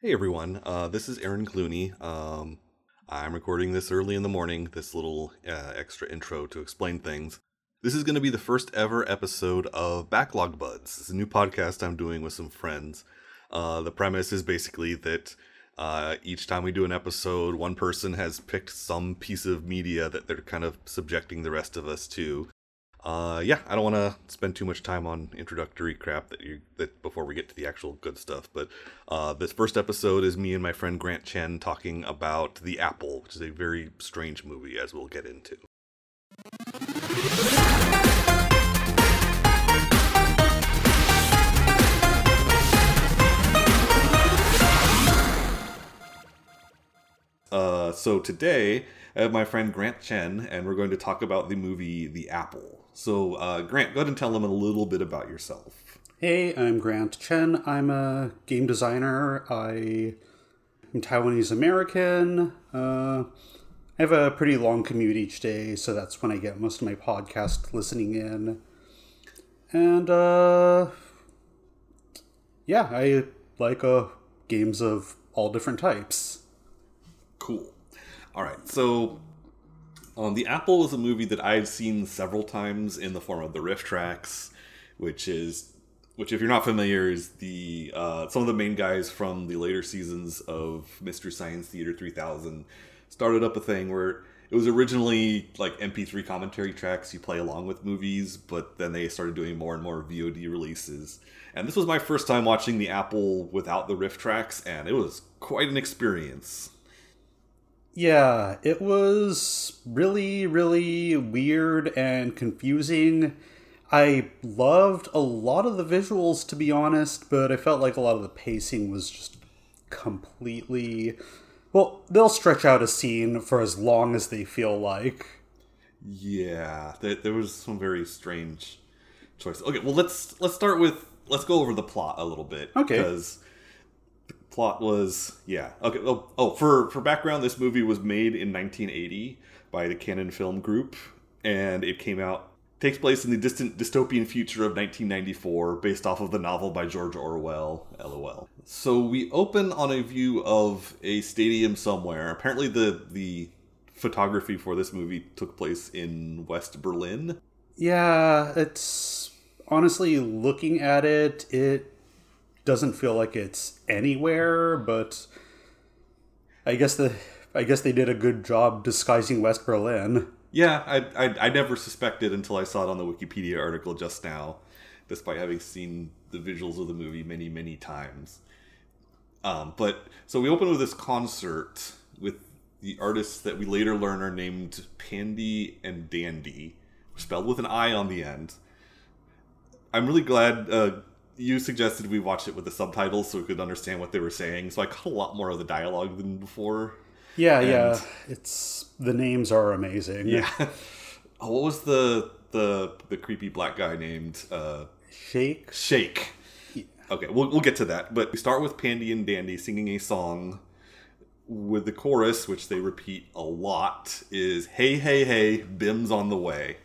Hey everyone, uh, this is Aaron Clooney. Um, I'm recording this early in the morning, this little uh, extra intro to explain things. This is going to be the first ever episode of Backlog Buds. It's a new podcast I'm doing with some friends. Uh, the premise is basically that uh, each time we do an episode, one person has picked some piece of media that they're kind of subjecting the rest of us to. Uh, yeah, I don't want to spend too much time on introductory crap that you that before we get to the actual good stuff. But uh, this first episode is me and my friend Grant Chen talking about The Apple, which is a very strange movie, as we'll get into. Uh, so today I have my friend Grant Chen, and we're going to talk about the movie The Apple. So, uh, Grant, go ahead and tell them a little bit about yourself. Hey, I'm Grant Chen. I'm a game designer. I am Taiwanese American. Uh, I have a pretty long commute each day, so that's when I get most of my podcast listening in. And uh, yeah, I like uh, games of all different types. Cool. All right. So, um, The Apple is a movie that I've seen several times in the form of the RiffTrax, which is, which if you're not familiar, is the uh, some of the main guys from the later seasons of Mystery Science Theater 3000 started up a thing where it was originally like MP3 commentary tracks you play along with movies, but then they started doing more and more VOD releases. And this was my first time watching The Apple without the RiffTrax, and it was quite an experience. Yeah, it was really, really weird and confusing. I loved a lot of the visuals, to be honest, but I felt like a lot of the pacing was just completely. Well, they'll stretch out a scene for as long as they feel like. Yeah, there, there was some very strange choices. Okay, well let's let's start with let's go over the plot a little bit. Okay. Because plot was yeah. Okay. Oh, oh, for for background, this movie was made in 1980 by the Cannon Film Group, and it came out takes place in the distant dystopian future of 1994, based off of the novel by George Orwell. LOL. So we open on a view of a stadium somewhere. Apparently, the the photography for this movie took place in West Berlin. Yeah, it's honestly looking at it, it doesn't feel like it's anywhere, but I guess the I guess they did a good job disguising West Berlin. Yeah, I, I, I never suspected until I saw it on the Wikipedia article just now, despite having seen the visuals of the movie many, many times. Um, but so we open with this concert with the artists that we later learn are named Pandi and Dandi, spelled with an I on the end. I'm really glad uh, you suggested we watch it with the subtitles so we could understand what they were saying. So I caught a lot more of the dialogue than before. Yeah, And- yeah. It's the names are amazing. Yeah. oh, what was the the the creepy black guy named uh, Shake. Shake? Okay, we'll we'll get to that. But we start with Pandi and Dandi singing a song with the chorus, which they repeat a lot, is "Hey hey hey, Bim's on the way."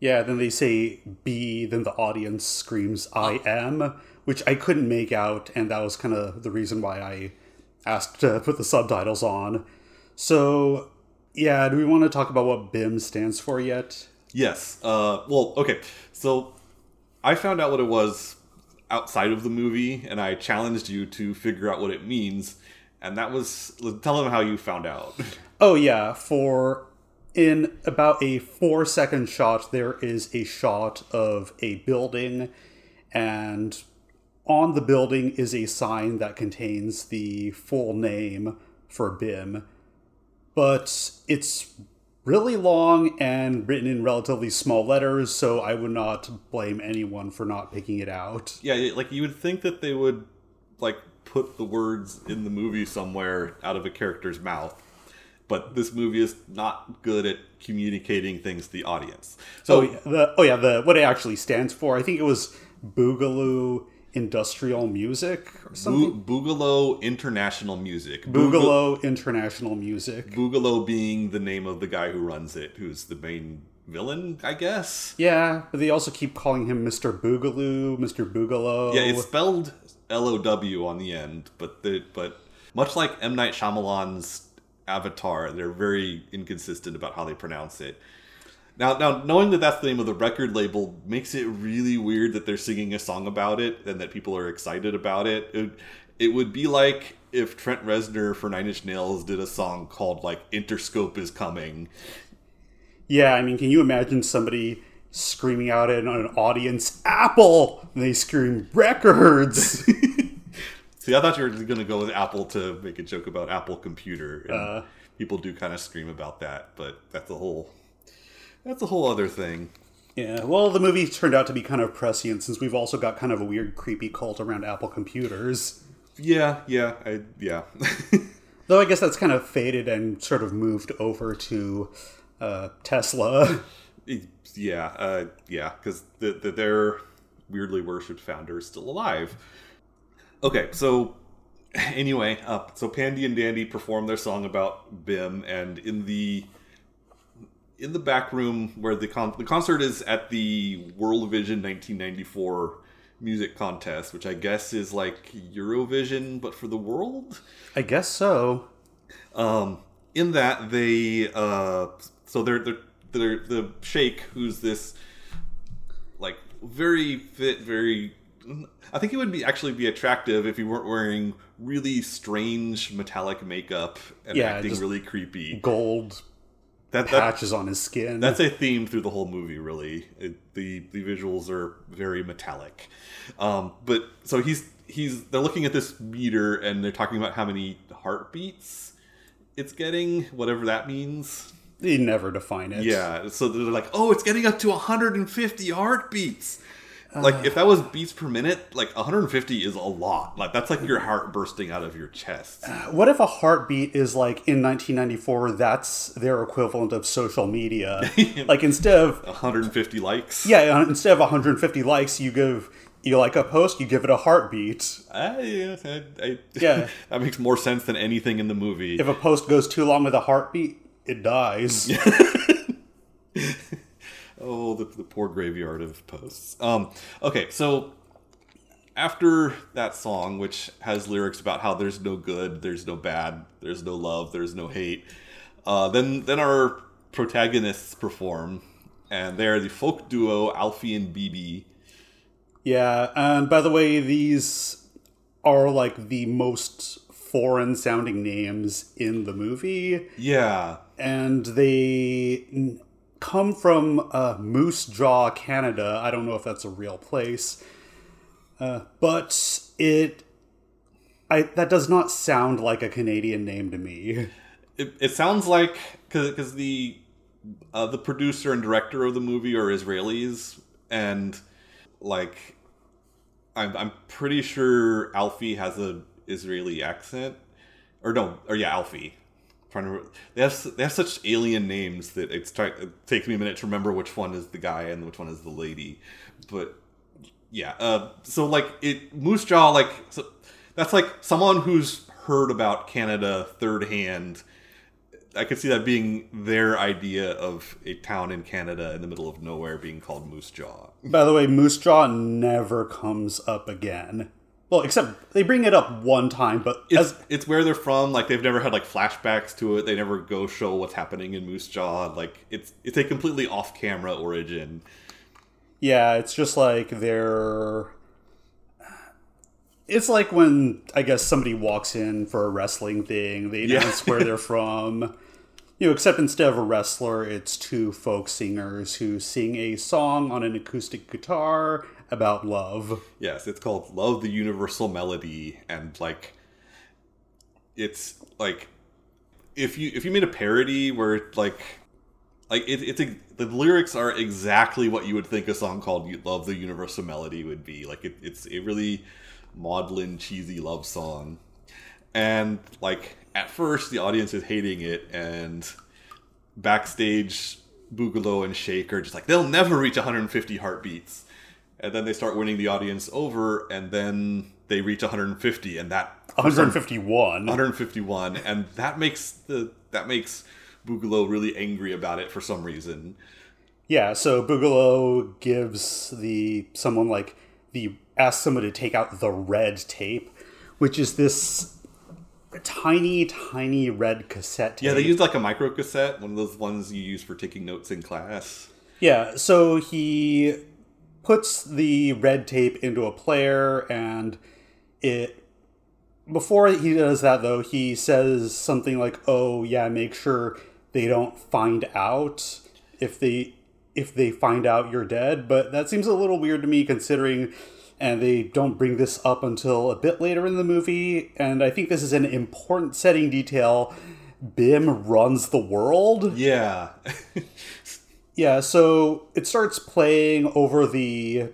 Yeah, then they say B, then the audience screams I am, which I couldn't make out, and that was kind of the reason why I asked to put the subtitles on. So, yeah, do we want to talk about what BIM stands for yet? Yes. Uh, well, okay. So I found out what it was outside of the movie, and I challenged you to figure out what it means. And that was tell them how you found out. Oh, yeah, for in about a four second shot, there is a shot of a building, and on the building is a sign that contains the full name for BIM, but it's really long and written in relatively small letters, so I would not blame anyone for not picking it out. Yeah, like you would think that they would like put the words in the movie somewhere out of a character's mouth. But this movie is not good at communicating things to the audience. So Oh yeah, the oh yeah, the what it actually stands for. I think it was Boogalow Industrial Music or something. Bo- Boogalow International Music. Boogalow International Music. Boogalow being the name of the guy who runs it, who's the main villain, I guess. Yeah, but they also keep calling him Mr. Boogalow, Mr. Boogalow. Yeah, it's spelled L O W on the end, but the, but much like M Night Shyamalan's Avatar, they're very inconsistent about how they pronounce it. Now, now knowing that that's the name of the record label makes it really weird that they're singing a song about it and that people are excited about it. It, it would be like if Trent Reznor for Nine Inch Nails did a song called like Interscope is coming. Yeah, I mean, can you imagine somebody screaming out in an audience, Apple! And they scream, Records! See, I thought you were going to go with Apple to make a joke about Apple Computer. And Uh. people do kind of scream about that, but that's a whole that's a whole other thing. yeah, well, the movie turned out to be kind of prescient since we've also got kind of a weird, creepy cult around Apple computers. Yeah, yeah, I, yeah. Though I guess that's kind of faded and sort of moved over to uh, Tesla. yeah, uh, yeah, because the, the, their weirdly worshipped founder is still alive. Okay, so anyway, uh, so Pandi and Dandi perform their song about Bim, and in the in the back room where the con- the concert is at the World Vision 1994 music contest, which I guess is like Eurovision but for the world. I guess so. Um, in that they uh, so they're they're, they're the Shake, who's this like very fit, very. I think he would be actually be attractive if he weren't wearing really strange metallic makeup and Yeah, acting really creepy. Gold That, that patches on his skin. that's a theme through the whole movie. Really, it, the the visuals are very metallic. Um, but so he's he's they're looking at this meter and they're talking about how many heartbeats it's getting, whatever that means. they never define it. Yeah, so they're like, oh, it's getting up to 150 heartbeats. Like uh. if that was beats per minute, like 150 is a lot. Like that's like your heart bursting out of your chest. Uh, what if a heartbeat is like in 1994? That's their equivalent of social media. like instead of 150 likes. yeah, uh, instead of 150 likes, you give you like a post, you give it a heartbeat. I, I, I, Yeah. that makes more sense than anything in the movie. If a post goes too long with a heartbeat, it dies. Oh, the, the poor graveyard of posts. Um, okay, so after that song, which has lyrics about how there's no good, there's no bad, there's no love, there's no hate, uh, then then our protagonists perform, and they're the folk duo Alfie and BB. Yeah, and by the way, these are like the most foreign sounding names in the movie, Yeah, and they come from uh, Moose Jaw, Canada. I don't know if that's a real place, uh, but it. I, that does not sound like a Canadian name to me. it, it sounds like because the uh, the producer and director of the movie are Israelis, and like I'm I'm pretty sure Alfie has a Israeli accent, or no, or yeah, Alfie. Trying to they have they have such alien names that it's try, it takes me a minute to remember which one is the guy and which one is the lady, but yeah. Uh, so like it Moose Jaw like so that's like someone who's heard about Canada third hand. I could see that being their idea of a town in Canada in the middle of nowhere being called Moose Jaw. By the way, Moose Jaw never comes up again. Well, except they bring it up one time, but It's, as it's where they're from. Like they've never had like flashbacks to it. They never go show what's happening in Moose Jaw. Like it's it's a completely off camera origin. Yeah, it's just like they're. It's like when I guess somebody walks in for a wrestling thing, they Yeah. announce where they're from. You know, except instead of a wrestler, it's two folk singers who sing a song on an acoustic guitar about love. Yes, it's called Love the Universal Melody and like it's like if you if you made a parody where like like it, it's a, the lyrics are exactly what you would think a song called "You Love the Universal Melody" would be. Like it, it's a really maudlin, cheesy love song, and like at first the audience is hating it, and backstage Boogalow and Shake are just like they'll never reach 150 heartbeats, and then they start winning the audience over, and then they reach 150, and that 151. 151 and that makes the that makes Boogalow really angry about it for some reason. Yeah, so Boogalow gives the someone like the asks someone to take out the red tape, which is this tiny, tiny red cassette tape. Yeah, they used like a micro cassette, one of those ones you use for taking notes in class. Yeah, so he puts the red tape into a player and it before he does that though, he says something like, "Oh, yeah, make sure they don't find out if they if they find out you're dead." But that seems a little weird to me considering and they don't bring this up until a bit later in the movie, and I think this is an important setting detail. Bim runs the world. Yeah. Yeah, so it starts playing over the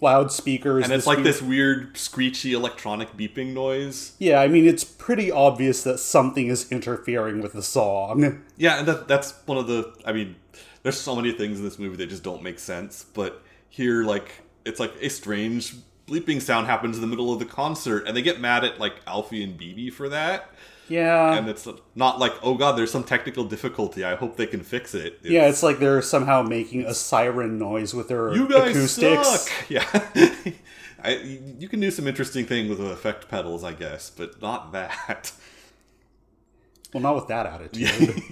loudspeakers. and it's like this weird screechy electronic beeping noise. Yeah, I mean, it's pretty obvious that something is interfering with the song. Yeah, and that that's one of the I mean, there's so many things in this movie that just don't make sense, but here like it's like a strange bleeping sound happens in the middle of the concert and they get mad at like Alfie and BB for that. Yeah. And it's not like, oh god, there's some technical difficulty. I hope they can fix it. It's, yeah, it's like they're somehow making a siren noise with their you guys acoustics. suck. Yeah, I, you can do some interesting thing with effect pedals, I guess, but not that. Well, not with that attitude. Yeah.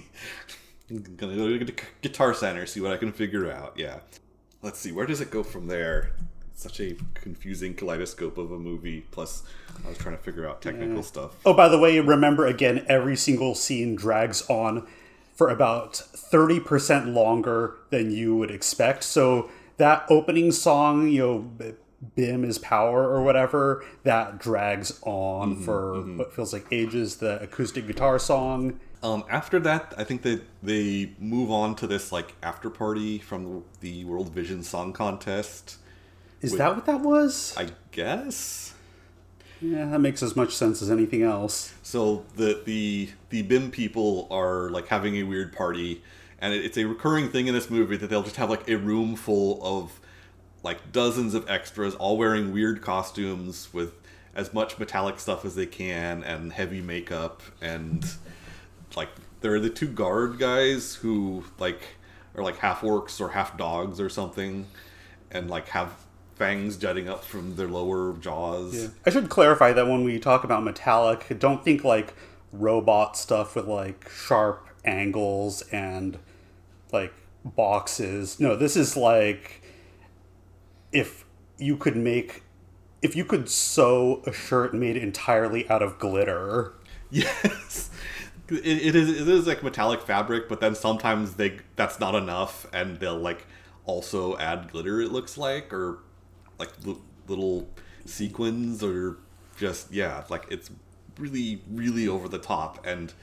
I'm gonna go to Guitar Center, see what I can figure out. Yeah. Let's see, where does it go from there? Such a confusing kaleidoscope of a movie. Plus, I was trying to figure out technical stuff. Oh, by the way, remember again, every single scene drags on for about 30% longer than you would expect. So that opening song, you know, Bim is power or whatever, that drags on for what feels like ages. The acoustic guitar song. Um, after that, I think that they move on to this like after party from the World Vision Song Contest. Is that what that was? I guess. Yeah, that makes as much sense as anything else. So the the the BIM people are like having a weird party, and it- it's a recurring thing in this movie that they'll just have like a room full of like dozens of extras, all wearing weird costumes with as much metallic stuff as they can and heavy makeup and like there are the two guard guys who like are like half orcs or half dogs or something and like have fangs jutting up from their lower jaws. I should clarify that when we talk about metallic, don't think like robot stuff with like sharp angles and like boxes. No, this is like if you could make if you could sew a shirt made entirely out of glitter. Yes. It, it is it is like metallic fabric, but then sometimes they that's not enough, and they'll like also add glitter. It looks like, or like li- little sequins, or just yeah, like it's really really over the top. And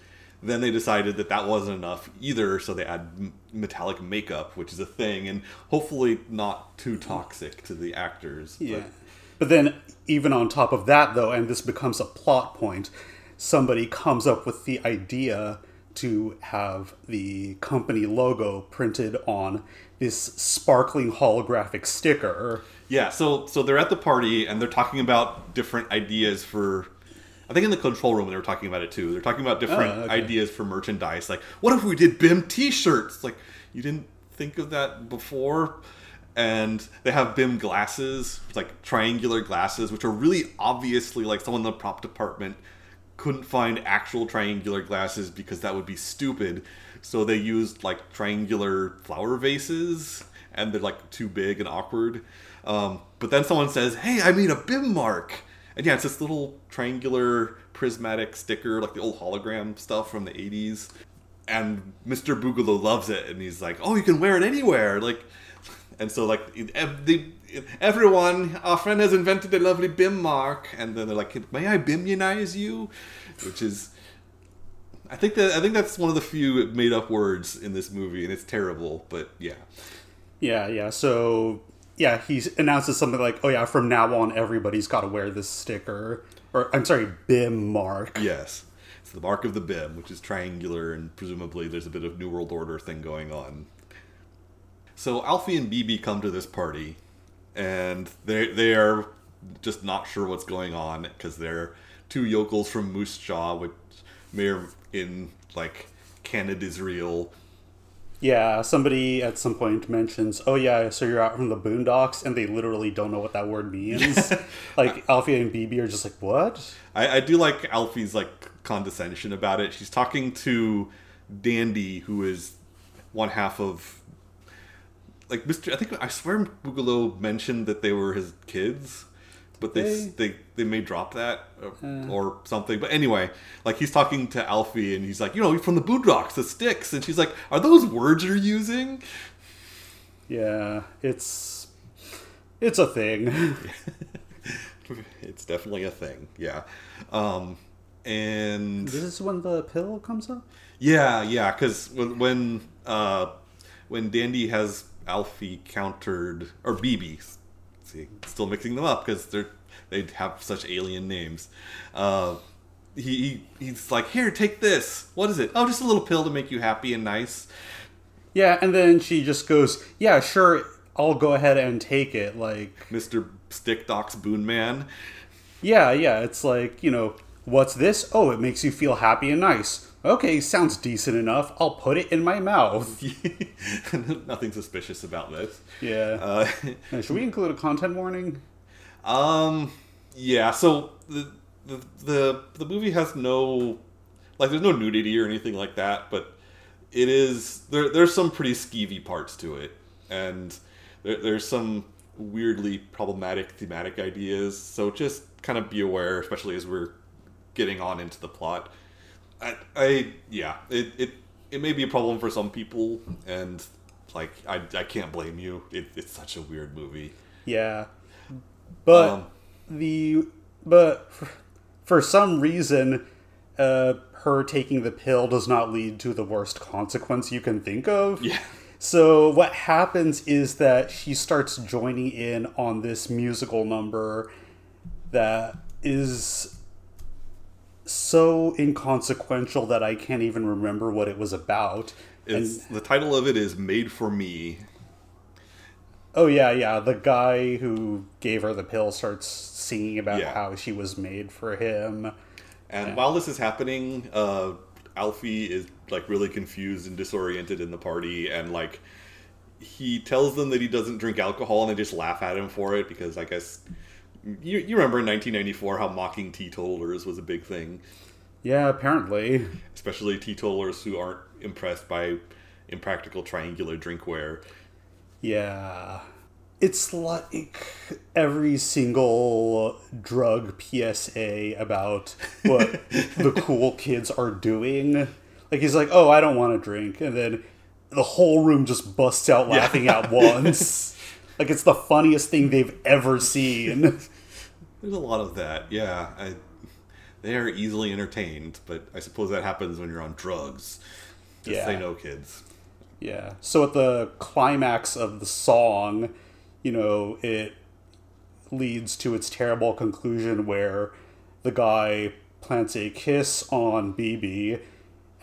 then they decided that that wasn't enough either, so they add metallic makeup, which is a thing, and hopefully not too toxic to the actors. Yeah. But then, even on top of that, though, and this becomes a plot point, somebody comes up with the idea to have the company logo printed on this sparkling holographic sticker. Yeah, so so they're at the party and they're talking about different ideas for. I think in the control room they were talking about it too. They're talking about oh, different Oh, okay. ideas for merchandise. Like, what if we did BIM T-shirts? Like, you didn't think of that before. And they have BIM glasses, like triangular glasses, which are really obviously like someone in the prop department couldn't find actual triangular glasses because that would be stupid. So they used like triangular flower vases, and they're like too big and awkward. Um, but then someone says, "Hey, I made a BIM mark," and yeah, it's this little triangular prismatic sticker, like the old hologram stuff from the '80s. And Mr. Boogalow loves it, and he's like, "Oh, you can wear it anywhere!" Like, and so like the, everyone, our friend has invented a lovely BIM mark, and then they're like, "May I BIMunize you?" Which is, I think that I think that's one of the few made up words in this movie, and it's terrible, but yeah. Yeah, yeah. So, yeah, he announces something like, oh, yeah, from now on, everybody's got to wear this sticker. Or, I'm sorry, BIM mark. Yes. It's the mark of the BIM, which is triangular, and presumably there's a bit of New World Order thing going on. So Alfie and BB come to this party, and they they are just not sure what's going on because they're two yokels from Moose Jaw, which may or in like Canada, Israel, Yeah, somebody at some point mentions, "Oh yeah, so you're out from the boondocks," and they literally don't know what that word means. like Alfie and BB are just like, "What?" I, I do like Alfie's like condescension about it. She's talking to Dandi, who is one half of like Mr. I think I swear Boogalow mentioned that they were his kids, but they They- they they may drop that or, or something. But anyway, like he's talking to Alfie and he's like, you know, from the Boondocks, the Sticks, and she's like, are those words you're using? Yeah, it's it's a thing. it's definitely a thing, yeah. Um, and this is when the pill comes up. Yeah, yeah, because when when uh, when Dandi has Alfie countered or BB, see, still mixing them up because they're they have such alien names. Uh, he, he he's like, here, take this. What is it? Oh, just a little pill to make you happy and nice. Yeah, and then she just goes, "Yeah, sure, I'll go ahead and take it." Like, Mister Stick Docs Boon Man. yeah, yeah, it's like you know, what's this? Oh, it makes you feel happy and nice. Okay, sounds decent enough. I'll put it in my mouth. Nothing suspicious about this. Yeah. Uh, should we include a content warning? Um. Yeah. So the the the the movie has no like there's no nudity or anything like that, but it is there. There's some pretty skeevy parts to it, and there, there's some weirdly problematic thematic ideas. So just kind of be aware, especially as we're getting on into the plot. I, I yeah, it, it it may be a problem for some people, and like I, I can't blame you. It, it's such a weird movie. Yeah. But Um, the but for, for some reason uh her taking the pill does not lead to the worst consequence you can think of. Yeah. So what happens is that she starts joining in on this musical number that is so inconsequential that I can't even remember what it was about. It's, the title of it is Made for Me. Oh yeah, yeah. The guy who gave her the pill starts singing about Yeah. how she was made for him. And while this is happening, uh, Alfie is like really confused and disoriented in the party, and like he tells them that he doesn't drink alcohol, and they just laugh at him for it because I guess you, you remember in 1994 how mocking teetotalers was a big thing, Yeah, apparently. especially teetotalers who aren't impressed by impractical triangular drinkware. Yeah. It's like every single drug PSA about what the cool kids are doing. Like he's like, "Oh, I don't want to drink," and then the whole room just busts out laughing at once. like it's the funniest thing they've ever seen. There's a lot of that, yeah. I, they are easily entertained, but I suppose that happens when you're on drugs. Just Yeah. say no, kids. Yeah. So at the climax of the song, you know, it leads to its terrible conclusion where the guy plants a kiss on BB,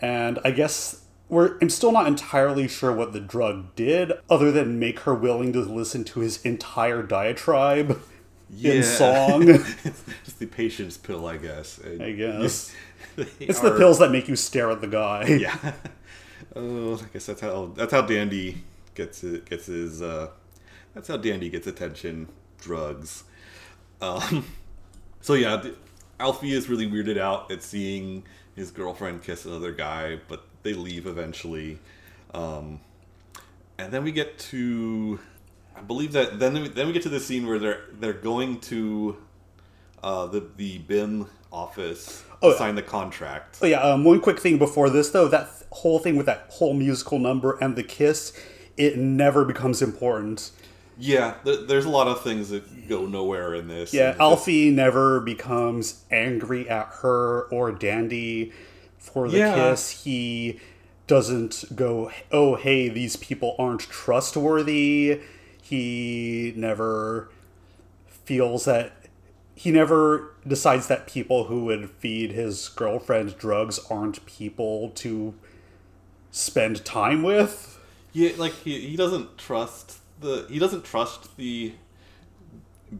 and I guess we're I'm still not entirely sure what the drug did, other than make her willing to listen to his entire diatribe in song. Just the patience pill, I guess. I guess. It's the pills that make you stare at the guy. Yeah. Oh, I guess that's how that's how Dandi gets it gets his. Uh, that's how Dandi gets attention. Drugs. Um, so yeah, Alfie is really weirded out at seeing his girlfriend kiss another guy, but they leave eventually. Um, and then we get to, I believe that then we, then we get to the scene where they're they're going to uh, the the BIM office Oh, to sign the contract. Oh yeah, um, one quick thing before this though, that th- whole thing with that whole musical number and the kiss, it never becomes important. Yeah, th- there's a lot of things that go nowhere in this. Yeah, Alfie never becomes angry at her or Dandi for the Yeah. kiss. He doesn't go, "Oh, hey, these people aren't trustworthy." He never feels that he never decides that people who would feed his girlfriend drugs aren't people to spend time with. Yeah, like he, he doesn't trust the he doesn't trust the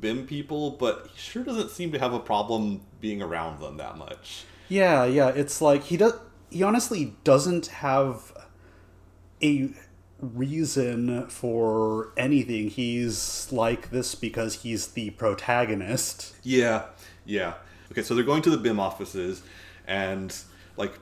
BIM people, but he sure doesn't seem to have a problem being around them that much. Yeah, yeah, it's like he does he honestly doesn't have a reason for anything. He's like this because he's the protagonist. Yeah, yeah. Okay, so they're going to the BIM offices, and like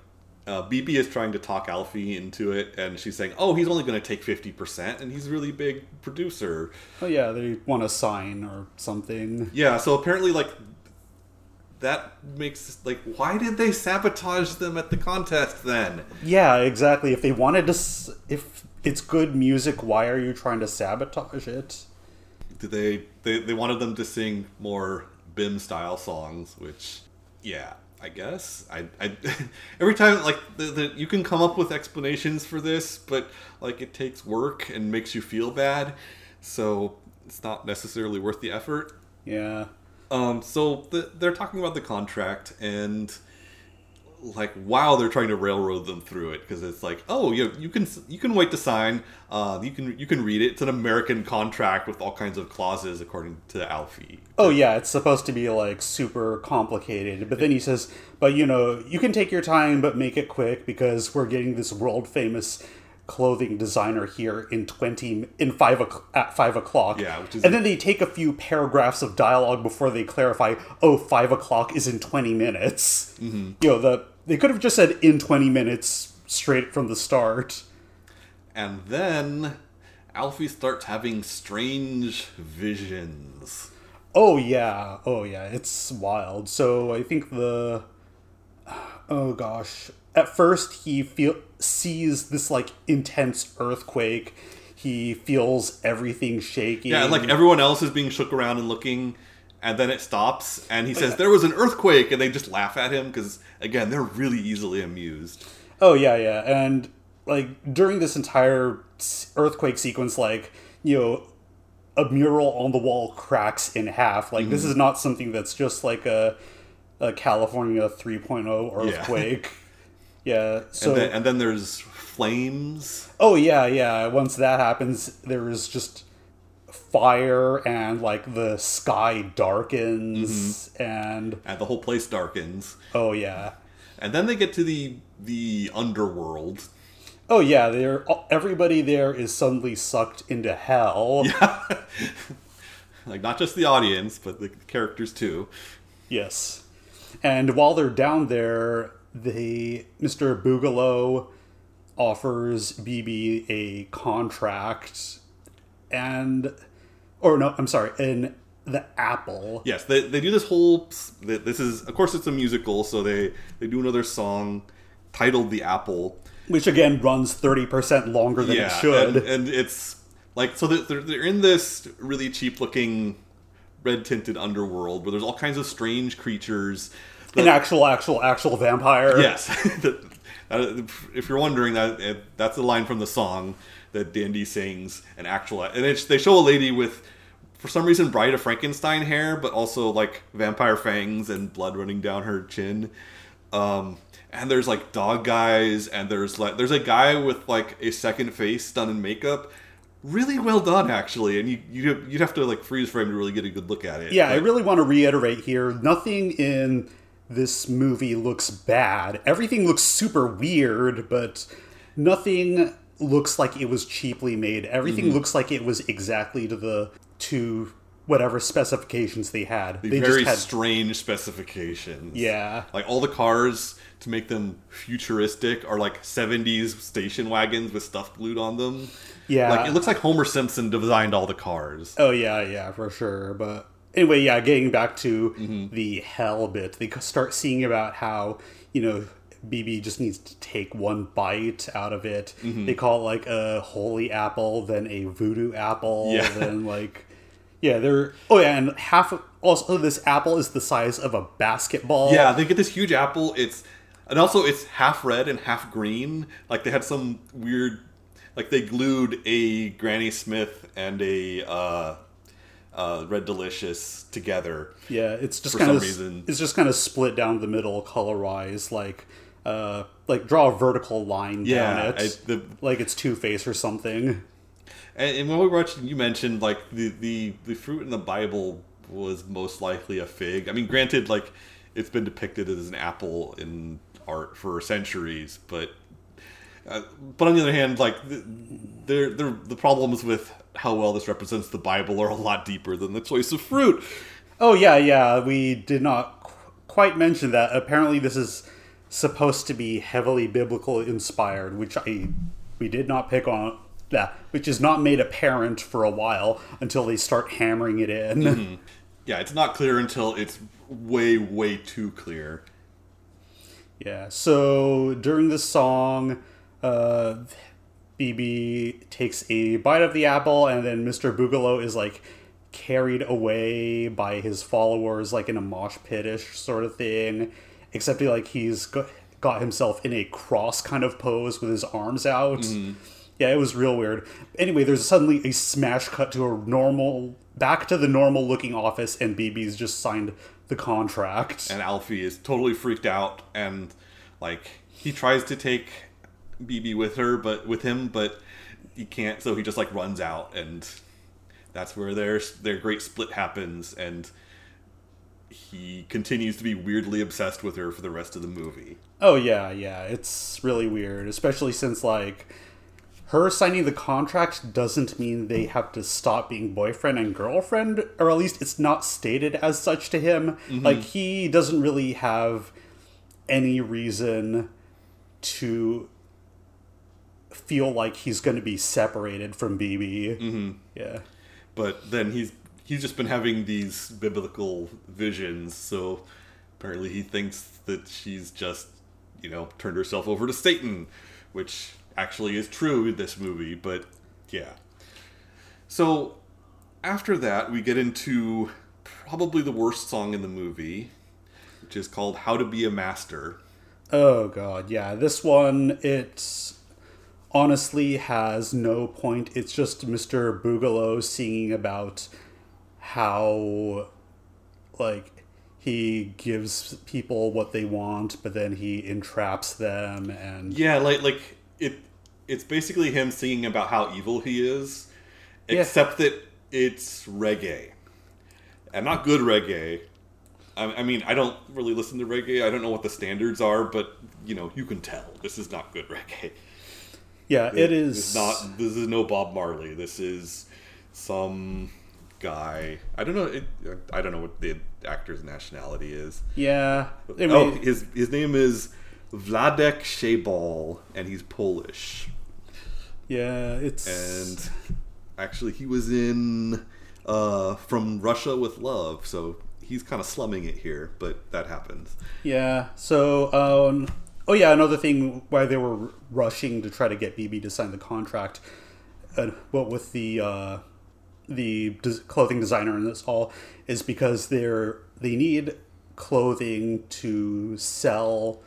uh, BB is trying to talk Alfie into it, and she's saying, "Oh, he's only going to take fifty percent, and he's a really big producer." Oh yeah, they want a sign or something. Yeah, so apparently, like that makes like why did they sabotage them at the contest then? Yeah, exactly. If they wanted to, if it's good music, why are you trying to sabotage it? Did they they they wanted them to sing more BIM style songs, which yeah, I guess I, I every time like the, the, you can come up with explanations for this, but like it takes work and makes you feel bad, so it's not necessarily worth the effort. Yeah. Um, so the, they're talking about the contract and like wow they're trying to railroad them through it because it's like oh you you can you can wait to sign uh, you can you can read it. It's an American contract with all kinds of clauses according to Alfie. Oh yeah, it's supposed to be like super complicated, but then he says, "But you know, you can take your time, but make it quick because we're getting this world famous clothing designer here in twenty in five o'clock, at five o'clock." Yeah, which is- and then they take a few paragraphs of dialogue before they clarify, "Oh, five o'clock is in twenty minutes." Mm-hmm. You know, the they could have just said in twenty minutes straight from the start. and then Alfie starts having strange visions Oh yeah, oh yeah, it's wild. So I think the oh gosh, at first he feel sees this like intense earthquake. He feels everything shaking. yeah and like everyone else is being shook around and looking and then it stops and he oh, says there was an earthquake and they just laugh at him because again they're really easily amused Oh yeah, yeah, and like during this entire earthquake sequence, like you know, a mural on the wall cracks in half. Like this mm-hmm. is not something that's just like a a California 3.0 earthquake. Yeah. So and then, and then there's flames Oh yeah, yeah. Once that happens, there is just fire and like the sky darkens mm-hmm. and and the whole place darkens oh yeah. and then they get to the the underworld Oh yeah, they're everybody there is suddenly sucked into hell. Yeah. like not just the audience but the characters too Yes. And while they're down there, they Mr. Boogalow offers BB a contract and or no, I'm sorry, in the apple. yes they, they do this whole this is of course it's a musical so they they do another song titled the apple Which again runs thirty percent longer than it should. And, and it's like so they're, they're in this really cheap looking red tinted underworld where there's all kinds of strange creatures. An actual, actual, actual vampire. Yes, Uh, if you're wondering that uh, that's the line from the song that Dandi sings. An actual and it's, they show a lady with. For some reason, Bride of Frankenstein hair, but also like vampire fangs and blood running down her chin. Um, and there's like dog guys, and there's like there's a guy with like a second face done in makeup, really well done actually. And you you you'd have to like freeze frame to really get a good look at it. Yeah, I really want to reiterate here nothing in this movie looks bad. Everything looks super weird, but nothing looks like it was cheaply made. Everything Mm-hmm. looks like it was exactly to the to whatever specifications they had. they very just had strange specifications. Yeah. Like all the cars to make them futuristic are like 70s station wagons with stuff glued on them. Yeah. Like it looks like Homer Simpson designed all the cars. Oh yeah, yeah, for sure. But anyway, yeah, getting back to Mm-hmm. the hell bit, they start seeing about how you know BB just needs to take one bite out of it. Mm-hmm. They call it like a holy apple, then a voodoo apple, Yeah. then like yeah, they're oh yeah, and half of, also this apple is the size of a basketball. Yeah, they get this huge apple. It's and also it's half red and half green. Like they had some weird like they glued a Granny Smith and a uh uh, Red Delicious together. Yeah, it's just kind of reason. it's just kind of split down the middle, colorized like uh like draw a vertical line Yeah, down it, I- the- like it's Two Face or something. And, and when we were watching, you mentioned like the, the the fruit in the Bible was most likely a fig. I mean, granted, like it's been depicted as an apple in art for centuries, but Uh, but on the other hand, like th- they're, they're, the problems with how well this represents the Bible are a lot deeper than the choice of fruit. Oh yeah, yeah. We did not qu- quite mention that. Apparently, this is supposed to be heavily biblical inspired, which I we did not pick on. Yeah, which is not made apparent for a while until they start hammering it in. Yeah, it's not clear until it's way, way too clear. Yeah. So during the song, uh, BB takes a bite of the apple, and then Mr. Boogalow is like carried away by his followers, like in a mosh pitish sort of thing. Except he like he's got, got himself in a cross kind of pose with his arms out. Mm-hmm. Yeah, it was real weird. Anyway, there's suddenly a smash cut to a normal, back to the normal looking office, and BB's just signed the contract. And Alfie is totally freaked out, and like he tries to take BB with her, but with him, but he can't. So he just like runs out, and that's where their their great split happens, and he continues to be weirdly obsessed with her for the rest of the movie. Oh yeah, yeah. It's really weird, especially since like her signing the contract doesn't mean they have to stop being boyfriend and girlfriend, or at least it's not stated as such to him. Mm-hmm. Like he doesn't really have any reason to feel like he's going to be separated from BB. Mm-hmm. Yeah. but then he's he's just been having these biblical visions so apparently he thinks that she's just you know turned herself over to satan which actually is true in this movie but yeah so after that we get into probably the worst song in the movie which is called how to be a master Oh god, yeah. This one, it's honestly has no point. It's just Mr. Boogalow singing about how, like, he gives people what they want, but then he entraps them, and Yeah, like like it. It's basically him singing about how evil he is, Yeah. except that it's reggae, and not good reggae. I, I mean, I don't really listen to reggae. I don't know what the standards are, but you know, you can tell this is not good reggae. Yeah, it This is not. This is no Bob Marley. This is some guy. I don't know. It, I don't know what the actor's nationality is. Yeah, I mean, oh, his his name is Vladek Sheybal, and he's Polish. yeah, it's And actually, he was in uh, From Russia with Love, so he's kind of slumming it here, but that happens. Yeah. So, um, oh yeah, another thing why they were rushing to try to get BB to sign the contract, uh, what with the uh, the clothing designer and this all is because they're they need clothing to sell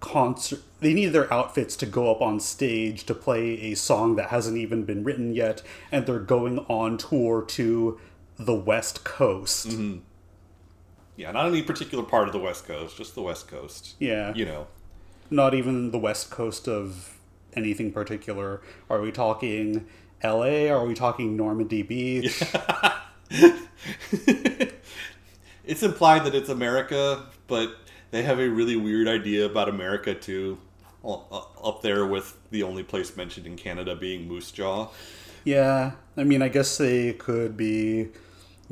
concert they need their outfits to go up on stage to play a song that hasn't even been written yet and they're going on tour to the west coast Yeah, not any particular part of the West Coast, just the West Coast. yeah You know. not even the west coast of anything particular. Are we talking LA? Are we talking Normandy Beach? It's implied that it's America, but they have a really weird idea about America too. Up there with the only place mentioned in Canada being Moose Jaw. yeah, I mean, I guess they could be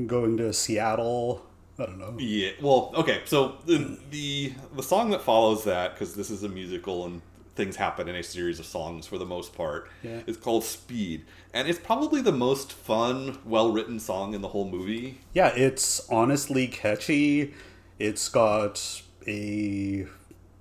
going to Seattle. I don't know. Yeah. Well, okay. So the the, the song that follows that, because this is a musical and things happen in a series of songs for the most part, Yeah. is called Speed, and it's probably the most fun, well written song in the whole movie. Yeah, it's honestly catchy. It's got a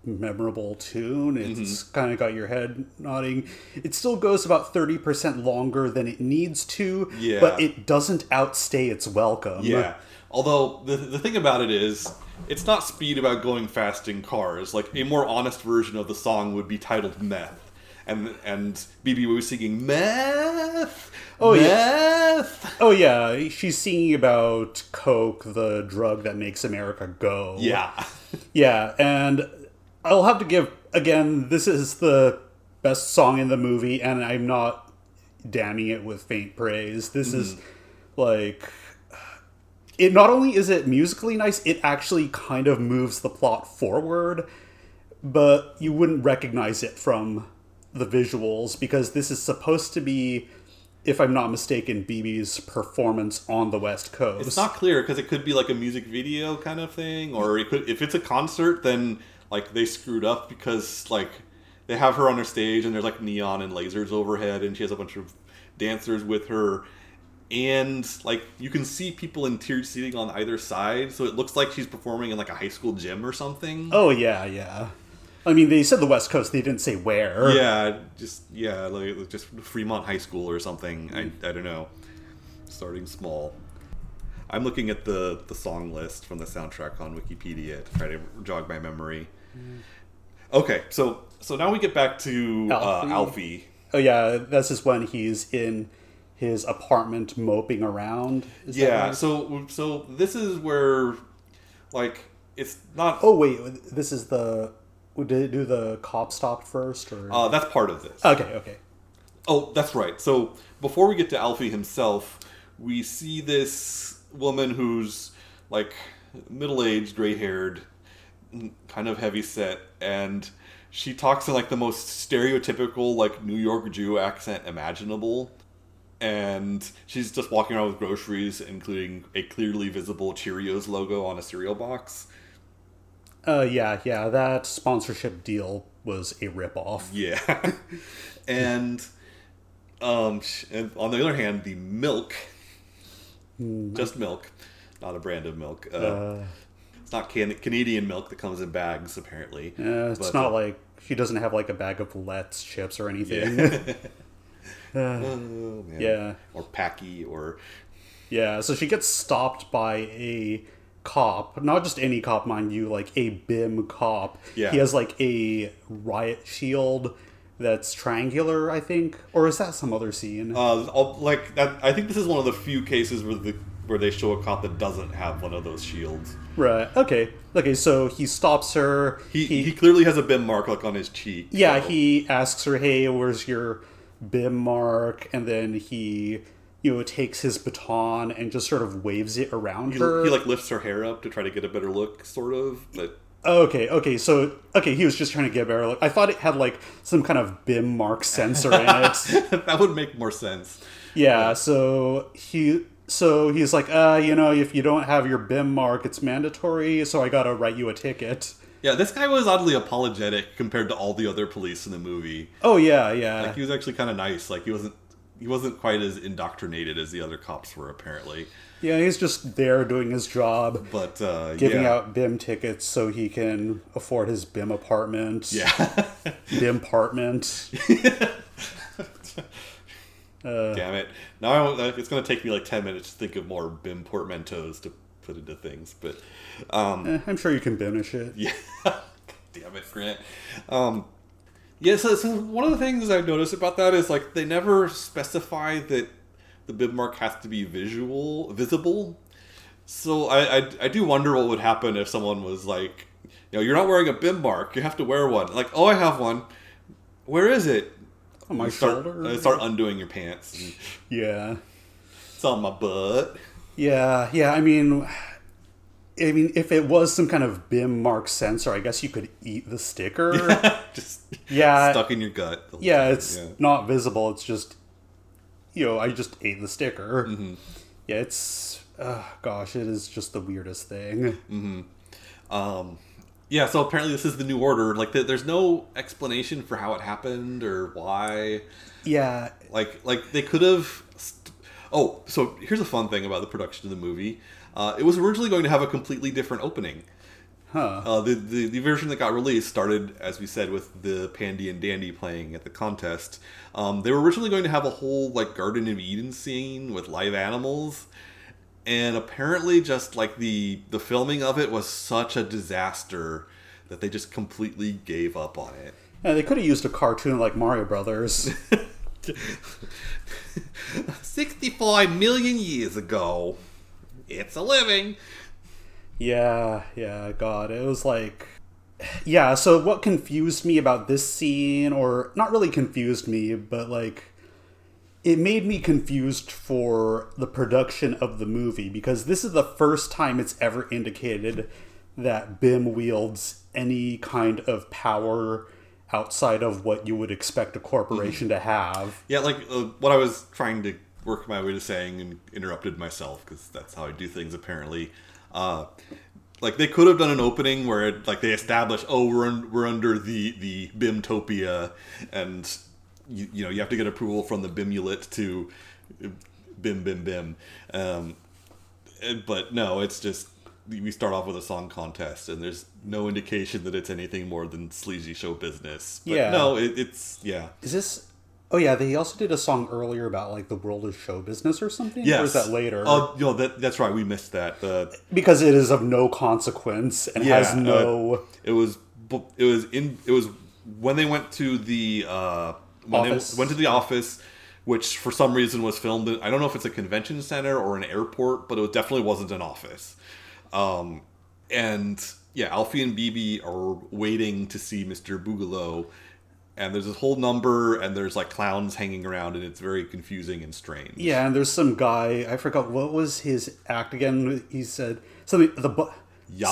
memorable tune. It's mm-hmm. kind of got your head nodding. It still goes about 30% longer than it needs to, Yeah. but it doesn't outstay its welcome. Yeah. Although the the thing about it is, it's not speed about going fast in cars. Like a more honest version of the song would be titled Meth. And and BB was singing meth. Oh, meth. Oh yeah, she's singing about coke, the drug that makes America go. Yeah. yeah, and I'll have to give again. This is the best song in the movie, and I'm not damning it with faint praise. This is mm-hmm. like it. Not only is it musically nice, it actually kind of moves the plot forward, but you wouldn't recognize it from the visuals because this is supposed to be, if I'm not mistaken, BB's performance on the West Coast. It's not clear because it could be like a music video kind of thing, or it could if it's a concert, then like they screwed up because like they have her on her stage and there's like neon and lasers overhead, and she has a bunch of dancers with her. And like you can see people in tiered seating on either side, so it looks like she's performing in like a high school gym or something. Oh yeah, yeah. I mean, they said the West Coast. They didn't say where. Yeah, just yeah, like just Fremont High School or something. I, I don't know. Starting small. I'm looking at the the song list from the soundtrack on Wikipedia to try to jog my memory. Okay, so so now we get back to Alfie. Uh, Alfie. Oh yeah, this is when he's in his apartment moping around. Is that Yeah, right? so so this is where like it's not. Oh wait, this is the. Did it do the cop stop first or? Uh, that's part of this. okay, okay. Oh, that's right. So before we get to Alfie himself, we see this woman who's like middle aged, gray haired, kind of heavy set, and she talks in like the most stereotypical like New York Jew accent imaginable. And she's just walking around with groceries, including a clearly visible Cheerios logo on a cereal box. Uh, yeah, yeah. That sponsorship deal was a ripoff. Yeah. and um and on the other hand, the milk just milk, not a brand of milk. Uh, Uh, it's not can- Canadian milk that comes in bags apparently. uh, it's But, not uh, like she doesn't have like a bag of Let's chips or anything. Yeah. Uh, Oh, yeah. Or Packy or Yeah, so she gets stopped by a cop, not just any cop, mind you, like a BIM cop. Yeah. He has like a riot shield that's triangular, I think, or is that some other scene? uh I'll- like that I think this is one of the few cases where the where they show a cop that doesn't have one of those shields. right. Okay. Okay. So he stops her. He he, clearly has a BIM mark like on his cheek. yeah. so- He asks her, "Hey, where's your BIM mark?" And then he, you know, takes his baton and just sort of waves it around he, her. he like lifts her hair up to try to get a better look, sort of. But Okay, okay, so okay, he was just trying to get a better. look. I thought it had like some kind of BIM mark sensor in it. that would make more sense. Yeah, so he so he's like, uh, you know, if you don't have your BIM mark, it's mandatory, so I gotta write you a ticket. Yeah, this guy was oddly apologetic compared to all the other police in the movie. Oh yeah, yeah. Like he was actually kind of nice. Like he wasn't he wasn't quite as indoctrinated as the other cops were apparently. yeah, he's just there doing his job, But uh, giving yeah. out BIM tickets so he can afford his BIM apartment. Yeah. BIM apartment. Uh, Damn it. Now I, it's going to take me like 10 minutes to think of more BIM portmanteaus to put into things. But um, eh, I'm sure you can banish it. yeah. Damn it, Grant. Um, yeah, so, so one of the things I've noticed about that is like they never specify that the BIM mark has to be visual, visible. So I, I, I do wonder what would happen if someone was like, you know, you're not wearing a BIM mark, you have to wear one. Like, oh, I have one. Where is it? On my start, shoulder. uh, start undoing your pants. and Yeah. It's on my butt. Yeah, yeah. I mean, I mean, if it was some kind of BIM mark sensor, I guess you could eat the sticker. Just Yeah. stuck in your gut. yeah, time, it's not visible. It's just, you know, I just ate the sticker. Mm-hmm. Yeah, it's, uh, gosh, it is just the weirdest thing. Um, yeah, so apparently this is the new order. Like, there's no explanation for how it happened or why. Yeah, Like, like they could have. Oh, so here's a fun thing about the production of the movie. Uh, it was originally going to have a completely different opening. huh. Uh, the, the the version that got released started, as we said, with the Pandi and Dandi playing at the contest. Um, they were originally going to have a whole like Garden of Eden scene with live animals, and apparently, just like the the filming of it was such a disaster that they just completely gave up on it. Yeah, they could have used a cartoon like Mario Brothers. 65 million years ago, it's a living. Yeah, yeah, God, it was like. Yeah, so what confused me about this scene, or not really confused me, but like. It made me confused for the production of the movie because this is the first time it's ever indicated that Bim wields any kind of power outside of what you would expect a corporation to have. Yeah, like uh, what I was trying to work my way to saying and interrupted myself because that's how I do things apparently. Uh, like they could have done an opening where it, like they establish, oh, we're un- we're under the the Bimtopia, and you, you know you have to get approval from the Bimulet to Bim Bim Bim. Um, but no, it's just we start off with a song contest, and there's no indication that it's anything more than sleazy show business. But Yeah. no, it, it's yeah. Is this? Oh yeah, they also did a song earlier about like the world of show business or something. Yes. Or is that later? Oh, no, that, that's right. We missed that. Uh, because it is of no consequence and Yeah, has no. it was. It was in. It was when they went to the. Uh, when Office. they went to the office, which for some reason was filmed. In, I don't know if it's a convention center or an airport, but it definitely wasn't an office. Um, and yeah, Alfie and Bibi are waiting to see Mr. Boogalow. And there's this whole number, and there's like clowns hanging around, and it's very confusing and strange. yeah, and there's some guy. I forgot what was his act again. He said something. The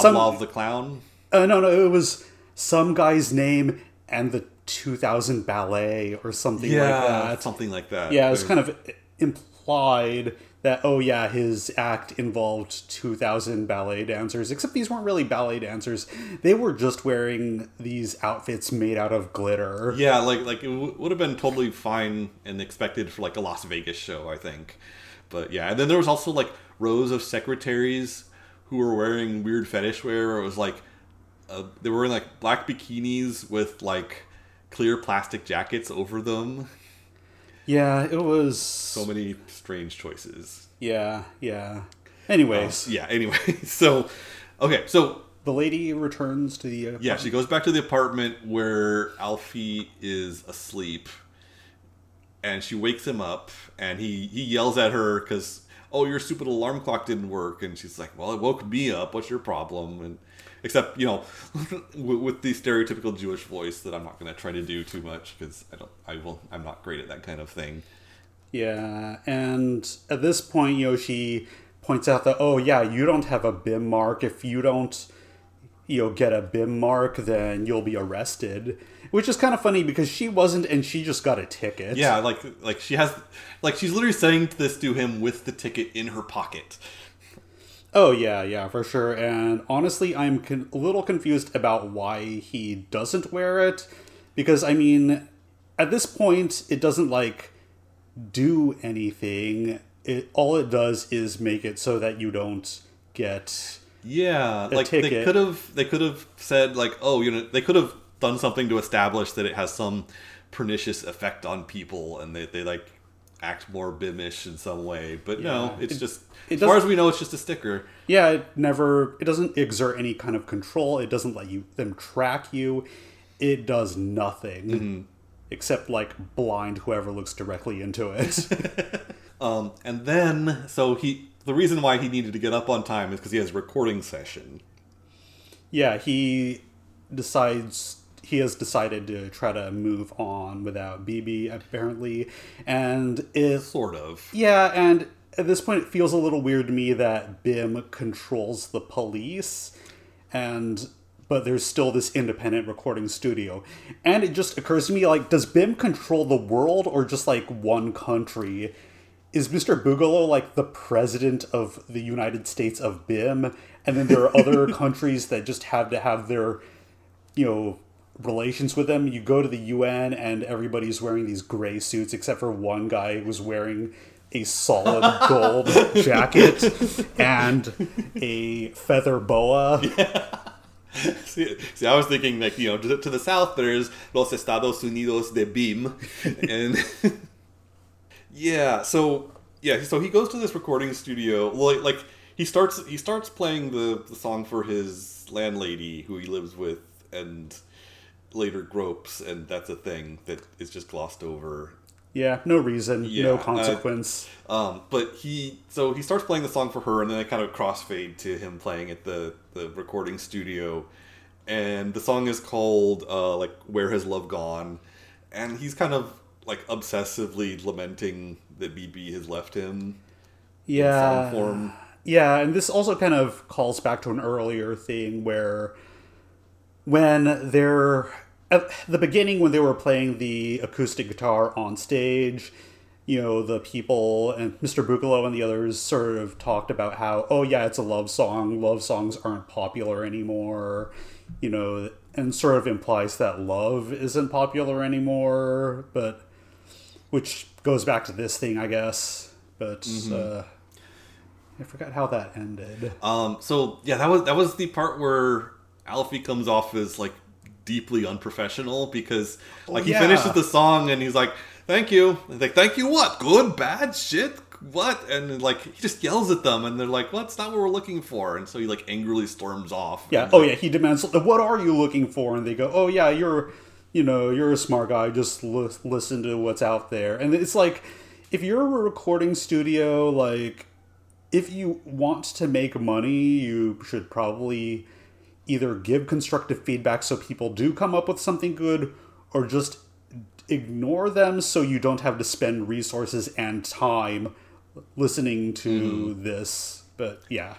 some- Yablov the clown. Uh, no, no, it was some guy's name and the 2000 ballet or something like that. something like that. Yeah, it was kind of implied that oh yeah, his act involved 2000 ballet dancers, except these weren't really ballet dancers. They were just wearing these outfits made out of glitter. Yeah, like like it w- would have been totally fine and expected for like a Las Vegas show, I think. But yeah, and then there was also like rows of secretaries who were wearing weird fetish wear. Where it was like uh, they were in like black bikinis with like clear plastic jackets over them. Yeah, it was So many strange choices. Yeah, yeah. Anyways, Yeah. Anyway, so okay, so the lady returns to the uh, Yeah, she goes back to the apartment where Alfie is asleep, and she wakes him up, and he he yells at her because oh your stupid alarm clock didn't work, and she's like, well it woke me up. What's your problem? And except you know with, the stereotypical Jewish voice that I'm not going to try to do too much because I don't I will I'm not great at that kind of thing. Yeah, and at this point, you know, she points out that, oh, yeah, you don't have a BIM mark. If you don't, you know, get a BIM mark, then you'll be arrested. Which is kind of funny because she wasn't, and she just got a ticket. Yeah, like like she has like she's literally saying this to him with the ticket in her pocket. Oh, yeah, yeah, for sure. And honestly, I'm con- a little confused about why he doesn't wear it. Because, I mean, at this point, it doesn't, like, do anything. It All it does is make it so that you don't get. Yeah, like they could have they could have said like, oh, you know, they could have done something to establish that it has some pernicious effect on people, and they, they like act more bimish in some way. But no, it's It- just it as far as we know, it's just a sticker. Yeah, it never. It doesn't exert any kind of control. It doesn't let you them track you. It does nothing except like blind whoever looks directly into it. Um, and then so he the reason why he needed to get up on time is because he has a recording session. yeah, he decides he has decided to try to move on without BB apparently, and it Sort of. Yeah, and at this point, it feels a little weird to me that BIM controls the police, and but there's still this independent recording studio. And it just occurs to me like, does BIM control the world or just like one country? Is Mr. Boogalow like the president of the United States of BIM? And then there are other countries that just have to have their, you know, relations with them. You go to the UN and everybody's wearing these gray suits except for one guy who's wearing a solid gold jacket and a feather boa. See, see, I was thinking like you know to, to the south there's Los Estados Unidos de BIM, and yeah, so yeah, so he goes to this recording studio. Like, like he starts he starts playing the, the song for his landlady who he lives with, and later gropes, and that's a thing that is just glossed over. Yeah, no reason, Yeah, no uh, consequence. Um, but he so he starts playing the song for her, and then it kind of crossfade to him playing at the the recording studio, and the song is called uh, like "Where Has Love Gone," and he's kind of like obsessively lamenting that BB has left him. yeah. Yeah, and this also kind of calls back to an earlier thing where when they're at the beginning when they were playing the acoustic guitar on stage, you know, the people and Mr. Boogalow and the others sort of talked about how, oh yeah, it's a love song. Love songs aren't popular anymore, you know, and sort of implies that love isn't popular anymore, but which goes back to this thing, I guess. But uh, I forgot how that ended. Um, so yeah, that was that was the part where Alfie comes off as like deeply unprofessional because oh, like he yeah. finishes the song and he's like, "Thank you." And like, "Thank you what? Good, bad, shit." What and like he just yells at them and they're like, "Well, that's not what we're looking for." And so he like angrily storms off. Yeah. Oh like, yeah. He demands, "What are you looking for?" And they go, "Oh yeah, you're, you know, you're a smart guy. Just li- listen to what's out there." And it's like, if you're a recording studio, like, if you want to make money, you should probably either give constructive feedback so people do come up with something good, or just ignore them so you don't have to spend resources and time listening to mm-hmm. this. But yeah.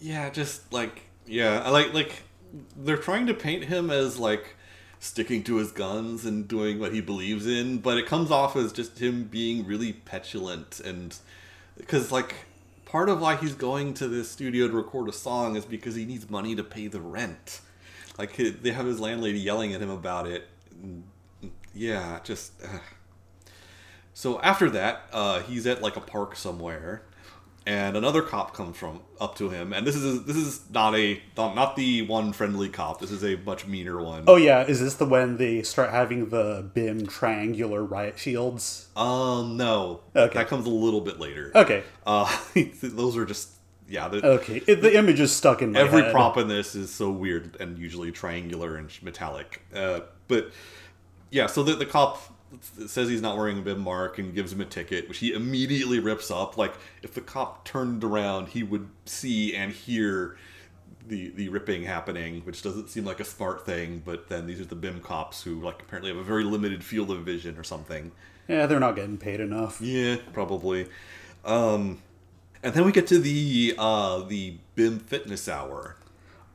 yeah, just like yeah, I like like they're trying to paint him as like sticking to his guns and doing what he believes in, but it comes off as just him being really petulant and because like part of why he's going to this studio to record a song is because he needs money to pay the rent. Like they have his landlady yelling at him about it. Yeah, just. Uh. So after that, uh, he's at like a park somewhere, and another cop comes from up to him, and this is this is not a not, not the one friendly cop. This is a much meaner one. Oh yeah, is this the when they start having the BIM triangular riot shields? Um, no, Okay. that comes a little bit later. Okay, Uh, those are just yeah. The, okay. It, the image is stuck in my Every head. prop in this is so weird and usually triangular and metallic. Uh, but yeah, so the, the cop says he's not wearing a BIM mark and gives him a ticket, which he immediately rips up. Like if the cop turned around, he would see and hear the the ripping happening, which doesn't seem like a smart thing. But then these are the BIM cops who like apparently have a very limited field of vision or something. Yeah, they're not getting paid enough. Yeah, probably. Um, and then we get to the uh, the BIM fitness hour.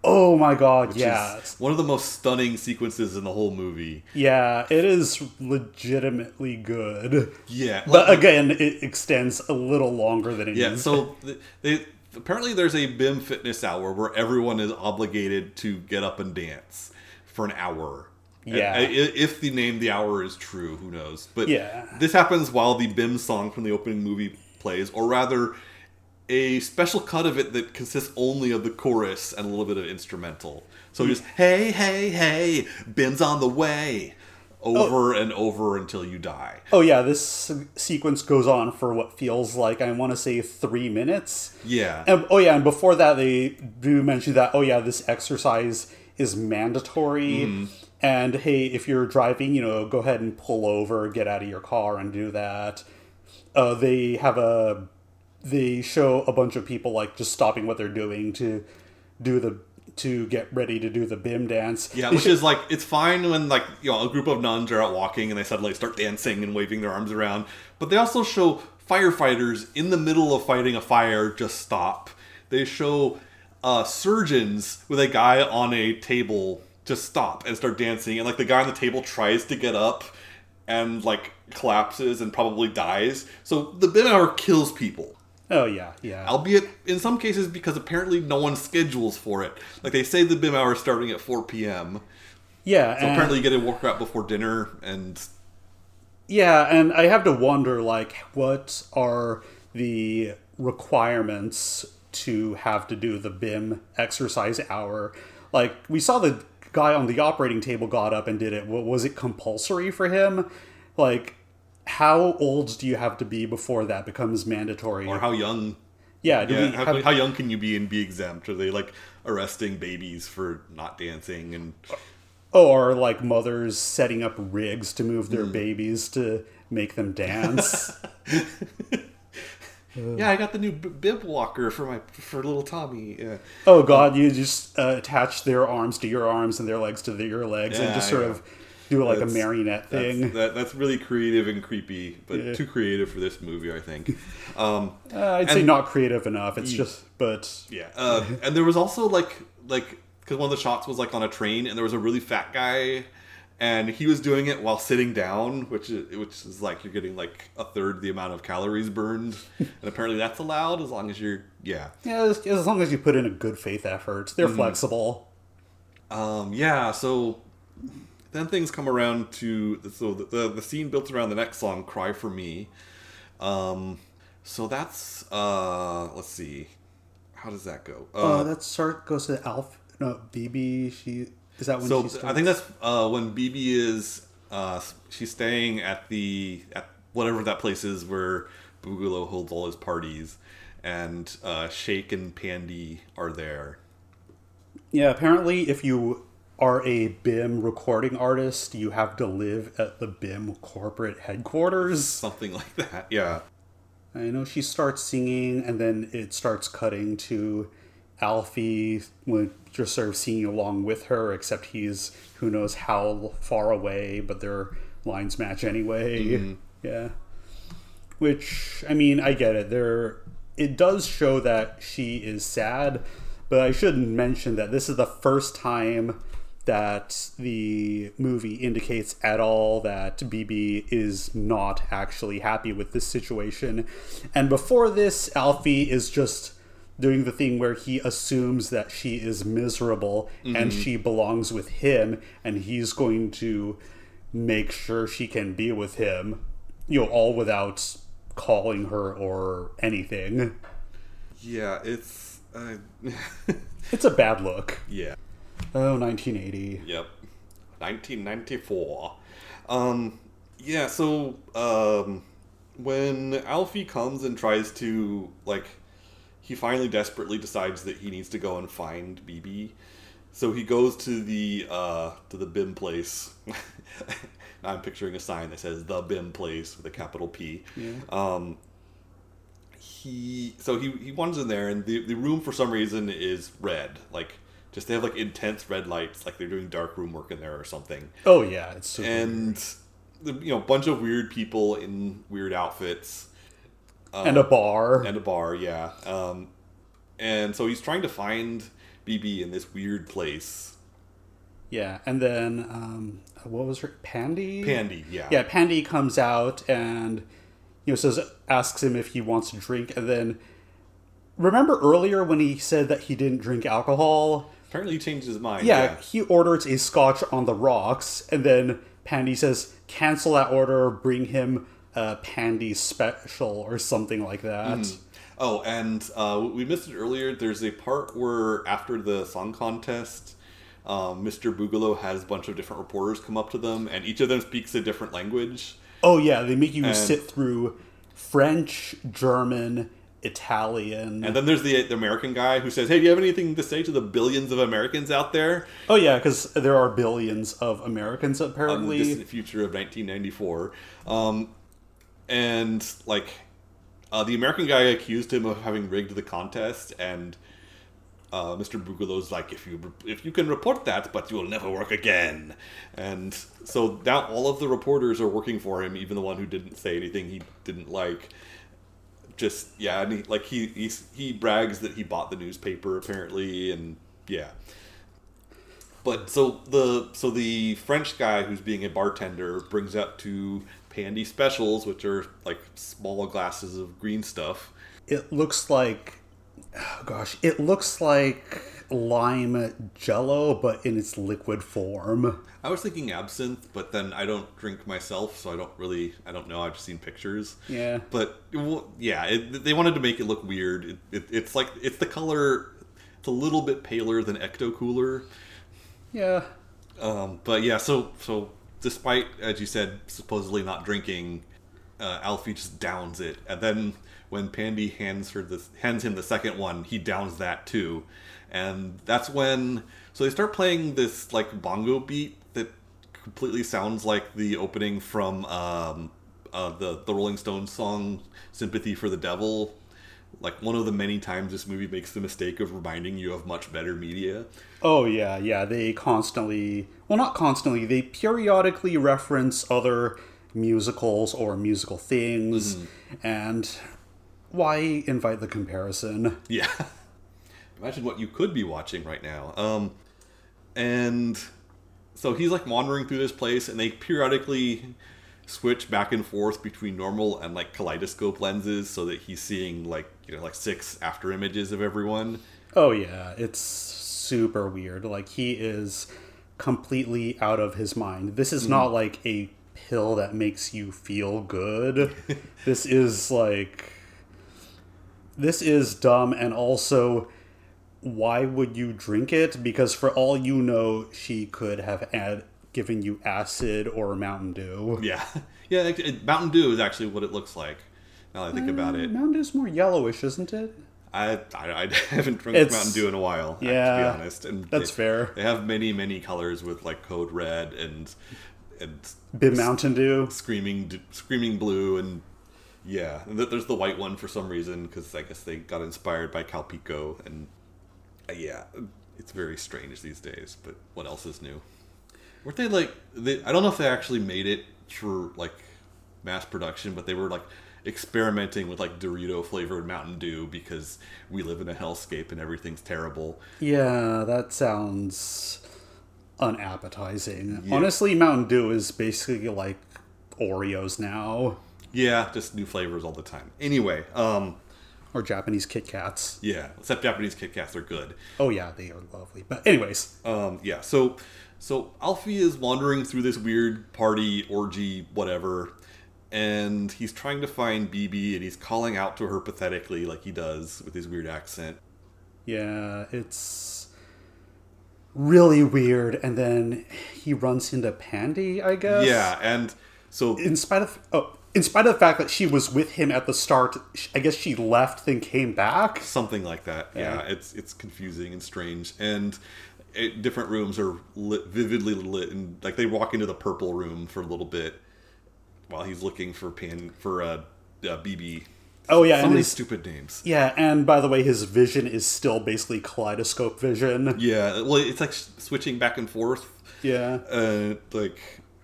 Oh my god, which yeah. one of the most stunning sequences in the whole movie. Yeah, it is legitimately good. Yeah, But like- again, it extends a little longer than it yeah. needs. So th- they apparently there's a BIM fitness hour where everyone is obligated to get up and dance for an hour. Yeah. If the name the hour is true, who knows? But Yeah. this happens while the BIM song from the opening movie plays, or rather, a special cut of it that consists only of the chorus and a little bit of instrumental. So just hey, hey, hey, BIM's on the way, over and over until you die. Oh yeah, this sequence goes on for what feels like I want to say three minutes. Yeah. And, oh yeah, and before that they do mention that oh yeah, this exercise is mandatory. And hey, if you're driving, you know, go ahead and pull over, get out of your car, and do that. Uh, they have a they show a bunch of people like just stopping what they're doing to do the to get ready to do the bim dance. Yeah, which is like it's fine when like you know a group of nuns are out walking and they suddenly start dancing and waving their arms around, but they also show firefighters in the middle of fighting a fire just stop. They show uh, surgeons with a guy on a table just stop and start dancing, and like the guy on the table tries to get up and like collapses and probably dies. So the bim hour kills people oh yeah, yeah. albeit in some cases because apparently no one schedules for it. Like they say the BIM hour is starting at 4 p.m. yeah, So and- apparently you get a workout before dinner and Yeah, and I have to wonder, like, what are the requirements to have to do the BIM exercise hour? Like, we saw the guy on the operating table got up and did it. Wa- Was it compulsory for him? Like, how old do you have to be before that becomes mandatory? or how young yeah, do yeah, how, have, how young can you be and be exempt? Are they like arresting babies for not dancing and or like mothers setting up rigs to move their babies to make them dance? yeah, I got the new bib walker for my for little Tommy. Yeah. Oh God, you just uh, attach their arms to your arms and their legs to the, your legs, and just sort yeah. of do like That's- a marionette That's, thing. that, that's really creative and creepy, but Yeah. too creative for this movie, I think. Um, Uh, I'd say not creative enough. It's just, but Yeah, uh, and there was also like like because one of the shots was like on a train, and there was a really fat guy and he was doing it while sitting down, which is, which is like you're getting like a third the amount of calories burned, and apparently that's allowed as long as you're yeah. Yeah, as, as long as you put in a good faith effort, they're flexible. Um, yeah, so then things come around to so the, the the scene built around the next song, "Cry for Me." Um, so that's uh, let's see, how does that go? Uh, that start goes to Alf. No, BB. She is that when so she starts? I think that's uh, when BB is uh, she's staying at the at whatever that place is where Boogalow holds all his parties, and uh, Shake and Pandi are there. Yeah, apparently, if you are a BIM recording artist, you have to live at the BIM corporate headquarters. Something like that, yeah. I know she starts singing, and then it starts cutting to Alfie, just sort of singing along with her, except he's who knows how far away, but their lines match anyway. Mm-hmm. Yeah. Which, I mean, I get it. There, it does show that she is sad, but I should mention that this is the first time that the movie indicates at all that BB is not actually happy with this situation. And before this, Alfie is just doing the thing where he assumes that she is miserable and she belongs with him and he's going to make sure she can be with him, you know, all without calling her or anything. Yeah, it's uh, It's a bad look. yeah. Oh, 1980. Yep. 1994. Um, yeah, so, um, when Alfie comes and tries to, like, he finally desperately decides that he needs to go and find BB. So he goes to the, uh, to the BIM place. I'm picturing a sign that says the BIM place with a capital P. Yeah. Um, he, so he, he wanders in there and the, the room for some reason is red. Like, just they have like intense red lights, like they're doing dark room work in there or something. Oh, yeah. It's super And the, you know, a bunch of weird people in weird outfits and a bar. and a bar, yeah. Um, and so he's trying to find BB in this weird place. Yeah, and then um, what was her Pandi? Pandi, yeah. Yeah, Pandi comes out and you know says asks him if he wants to drink, and then remember earlier when he said that he didn't drink alcohol? Apparently he changed his mind. Yeah, Yeah. he orders a scotch on the rocks, and then Pandi says cancel that order, bring him a Pandi special or something like that. Oh, and uh, we missed it earlier. There's a part where after the song contest, um, Mr. Boogalow has a bunch of different reporters come up to them, and each of them speaks a different language. Oh yeah, they make you sit through French, German, Italian. And then there's the, the American guy who says, "Hey, do you have anything to say to the billions of Americans out there Oh yeah, because there are billions of Americans apparently. in the future of 1994?" Um, and like, uh, the American guy accused him of having rigged the contest, and uh, Mr. Boogalow's like, "If you if you can report that, but you will never work again." And so now all of the reporters are working for him, even the one who didn't say anything he didn't like. Just yeah, and he, like he he's, he brags that he bought the newspaper apparently, and yeah. But so the so the French guy who's being a bartender brings up two Pandi specials, which are like small glasses of green stuff. it looks like, oh gosh, it looks like lime jello, but in its liquid form. I was thinking absinthe, but then I don't drink myself, so I don't really I don't know. I've just seen pictures. Yeah. But well, yeah, it, they wanted to make it look weird. It, it, it's like it's the color. It's a little bit paler than Ecto Cooler. Yeah. Um, but yeah, so so despite as you said, supposedly not drinking, uh, Alfie just downs it, and then when Pandi hands her the hands him the second one, he downs that too, and that's when so they start playing this like bongo beat completely sounds like the opening from um, uh, the the Rolling Stones song "Sympathy for the Devil." Like one of the many times this movie makes the mistake of reminding you of much better media. Oh yeah, yeah. They constantly, well, not constantly. They periodically reference other musicals or musical things, and why invite the comparison? Yeah. Imagine what you could be watching right now. Um, and so he's like wandering through this place, and they periodically switch back and forth between normal and like kaleidoscope lenses, so that he's seeing like you know like six after images of everyone. Oh yeah, it's super weird. Like he is completely out of his mind. This is hmm. not like a pill that makes you feel good. this is like this is dumb and also why would you drink it? Because for all you know, she could have add, given you acid or Mountain Dew. Yeah, yeah. it- it- Mountain Dew is actually what it looks like. Now that I think about it, Mountain Dew's more yellowish, isn't it? I, I, I haven't drunk It's- Mountain Dew in a while. uh, to Yeah, be honest, and that's they, fair. They have many many colors with like code red and and Bib Mountain Dew. screaming d- screaming blue and yeah, and there's the white one for some reason because I guess they got inspired by Calpico and uh, yeah, it's very strange these days. But what else is new? Weren't they like? They, I don't know if they actually made it for like mass production, but they were like experimenting with like Dorito flavored Mountain Dew because we live in a hellscape and everything's terrible. Yeah, that sounds unappetizing. Yeah. Honestly, Mountain Dew is basically like Oreos now, Yeah, just new flavors all the time. Anyway, um, or Japanese Kit Kats. yeah, except Japanese Kit Kats are good. Oh yeah, they are lovely. But anyways, Um, yeah, so so Alfie is wandering through this weird party orgy, whatever, and he's trying to find BB, and he's calling out to her pathetically, like he does with his weird accent. yeah, it's really weird. And then he runs into Pandi, I guess. Yeah, and so In spite of oh, in spite of the fact that she was with him at the start, I guess she left then came back. something like that. Yeah, Yeah. it's it's confusing and strange, and it, different rooms are lit, vividly lit, and like they walk into the purple room for a little bit while he's looking for Pan for uh, uh BB. Oh yeah, so and many stupid names. yeah, and by the way, his vision is still basically kaleidoscope vision. Yeah, well, it's like switching back and forth. Yeah. Uh, like,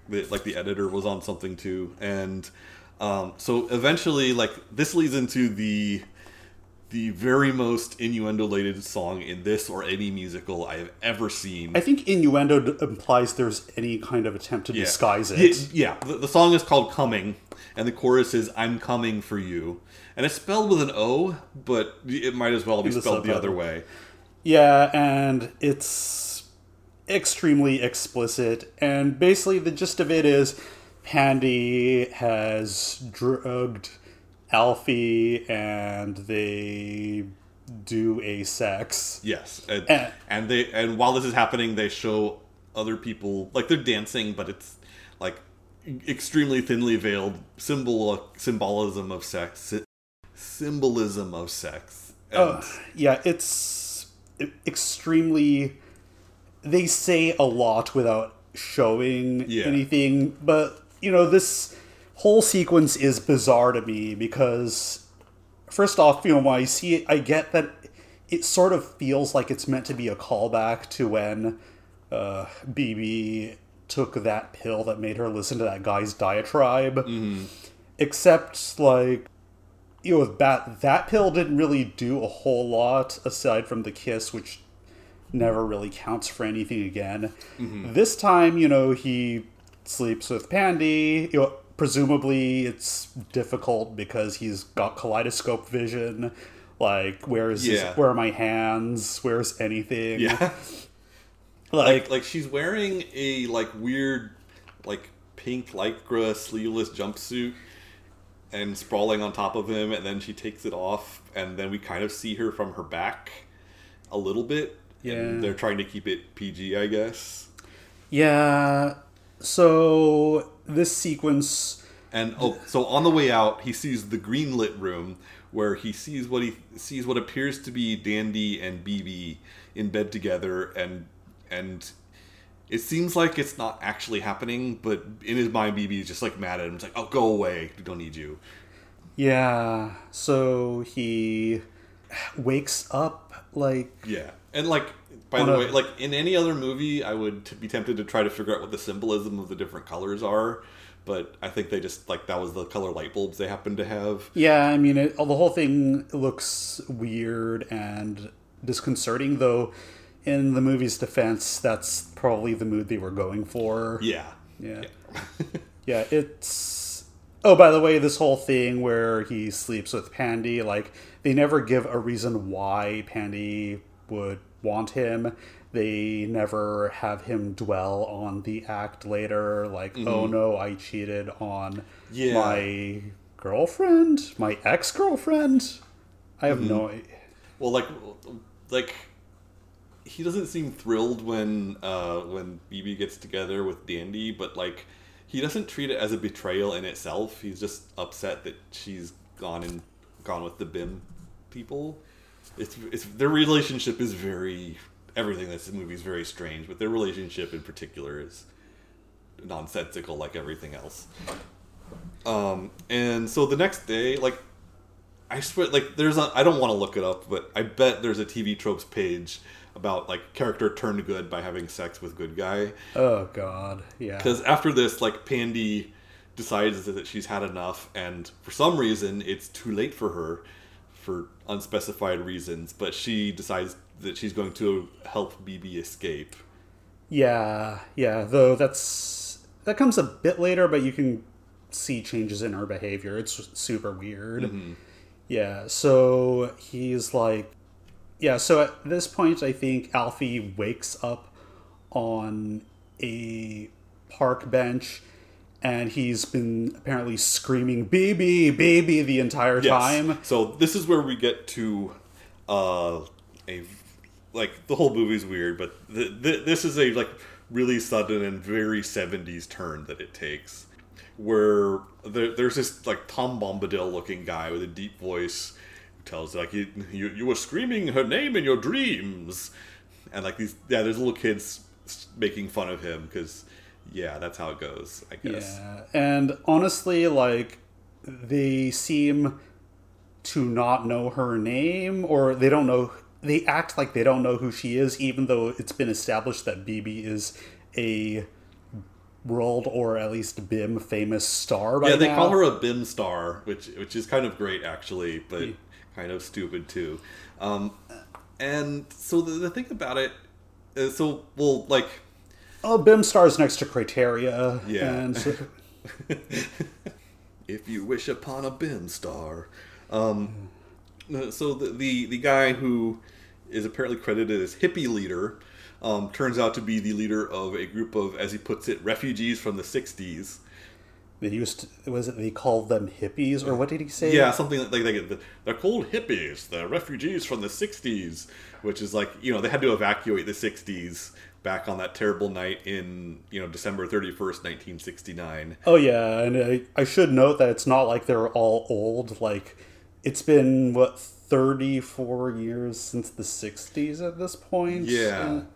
the, like the editor was on something too, and um, so eventually, like this leads into the the very most innuendo-laden song in this or any musical I have ever seen. I think innuendo d- implies there's any kind of attempt to Yeah. disguise it. Ye- Yeah, The, the song is called "Coming," and the chorus is "I'm coming for you," and it's spelled with an O, but it might as well be spelled the other way. Yeah, and it's extremely explicit. And basically, the gist of it is Pandi has drugged Alfie, and they do a sex. Yes, and, Eh. and they and while this is happening, they show other people like they're dancing, but it's like extremely thinly veiled symbol symbolism of sex, symbolism of sex. And, Uh, yeah, it's extremely. They say a lot without showing Yeah. anything, but you know this whole sequence is bizarre to me because, first off, you know when I see it, I get that it sort of feels like it's meant to be a callback to when uh, BB took that pill that made her listen to that guy's diatribe. Except, like, you know, with Bat, that pill didn't really do a whole lot aside from the kiss, which never really counts for anything again. This time, you know, he sleeps with Pandi. You know, presumably it's difficult because he's got kaleidoscope vision. Like, where is his, where are my hands? Where's anything? yeah, Like, like like she's wearing a like weird like pink lycra sleeveless jumpsuit and sprawling on top of him and then she takes it off and then we kind of see her from her back a little bit Yeah. and they're trying to keep it pg i guess yeah. So this sequence and oh so on the way out he sees the green lit room where he sees what he sees what appears to be Dandi and bb in bed together and and it seems like it's not actually happening but in his mind bb is just like mad at him. It's like oh go away. We don't need you. Yeah. So he wakes up like Yeah, and like by On the a- way, like in any other movie, I would t- be tempted to try to figure out what the symbolism of the different colors are, but I think they just like that was the color light bulbs they happened to have. yeah, I mean it, the whole thing looks weird and disconcerting though. in the movie's defense, that's probably the mood they were going for. Yeah. Yeah. Yeah, it's. Oh, by the way, this whole thing where he sleeps with Pandi, like, they never give a reason why Pandi would want him. They never have him dwell on the act later, like, oh no, I cheated on Yeah. my girlfriend, my ex girlfriend. I have no idea. Well, like, like he doesn't seem thrilled when uh, when BB gets together with Dandi, but like he doesn't treat it as a betrayal in itself. He's just upset that she's gone and gone with the Bim people. It's it's their relationship is very everything in this movie is very strange, but their relationship in particular is nonsensical like everything else. Um, and so the next day, like I swear, like there's a I don't want to look it up, but I bet there's a TV tropes page about like character turned good by having sex with good guy. Oh, God. Yeah. Because after this, like Pandi decides that she's had enough, and for some reason it's too late for her, for unspecified reasons. But she decides that she's going to help BB escape. Yeah, yeah. Though that's that comes a bit later, but you can see changes in her behavior. It's super weird. Mm-hmm. Yeah. So he's like, yeah. So at this point, I think Alfie wakes up on a park bench. And he's been apparently screaming "baby, baby" the entire Yes. time. So this is where we get to uh, a like the whole movie's weird, but th- th- this is a like really sudden and very '70s turn that it takes, where there, there's this like Tom Bombadil looking guy with a deep voice who tells like you, you you were screaming her name in your dreams, and like these yeah, there's little kids making fun of him because yeah, that's how it goes, I guess. Yeah, and honestly, like they seem to not know her name, or they don't know. They act like they don't know who she is, even though it's been established that BB is a world or at least BIM famous star. By Yeah, they now. call her a BIM star, which which is kind of great actually, but kind of stupid too. Um, and so the, the thing about it, is, so well, like Oh, stars next to Criteria. Yeah. and if you wish upon a BIM star, um, so the, the the guy who is apparently credited as hippie leader. Um, turns out to be the leader of a group of, as he puts it, refugees from the '60s. they used to, was it they called them hippies or what did he say? Yeah, something like, like they, they're called hippies. They're refugees from the '60s, which is like you know they had to evacuate the '60s back on that terrible night in you know December 31st, 1969. Oh yeah, and I, I should note that it's not like they're all old. Like it's been what thirty four years since the '60s at this point. Yeah. And-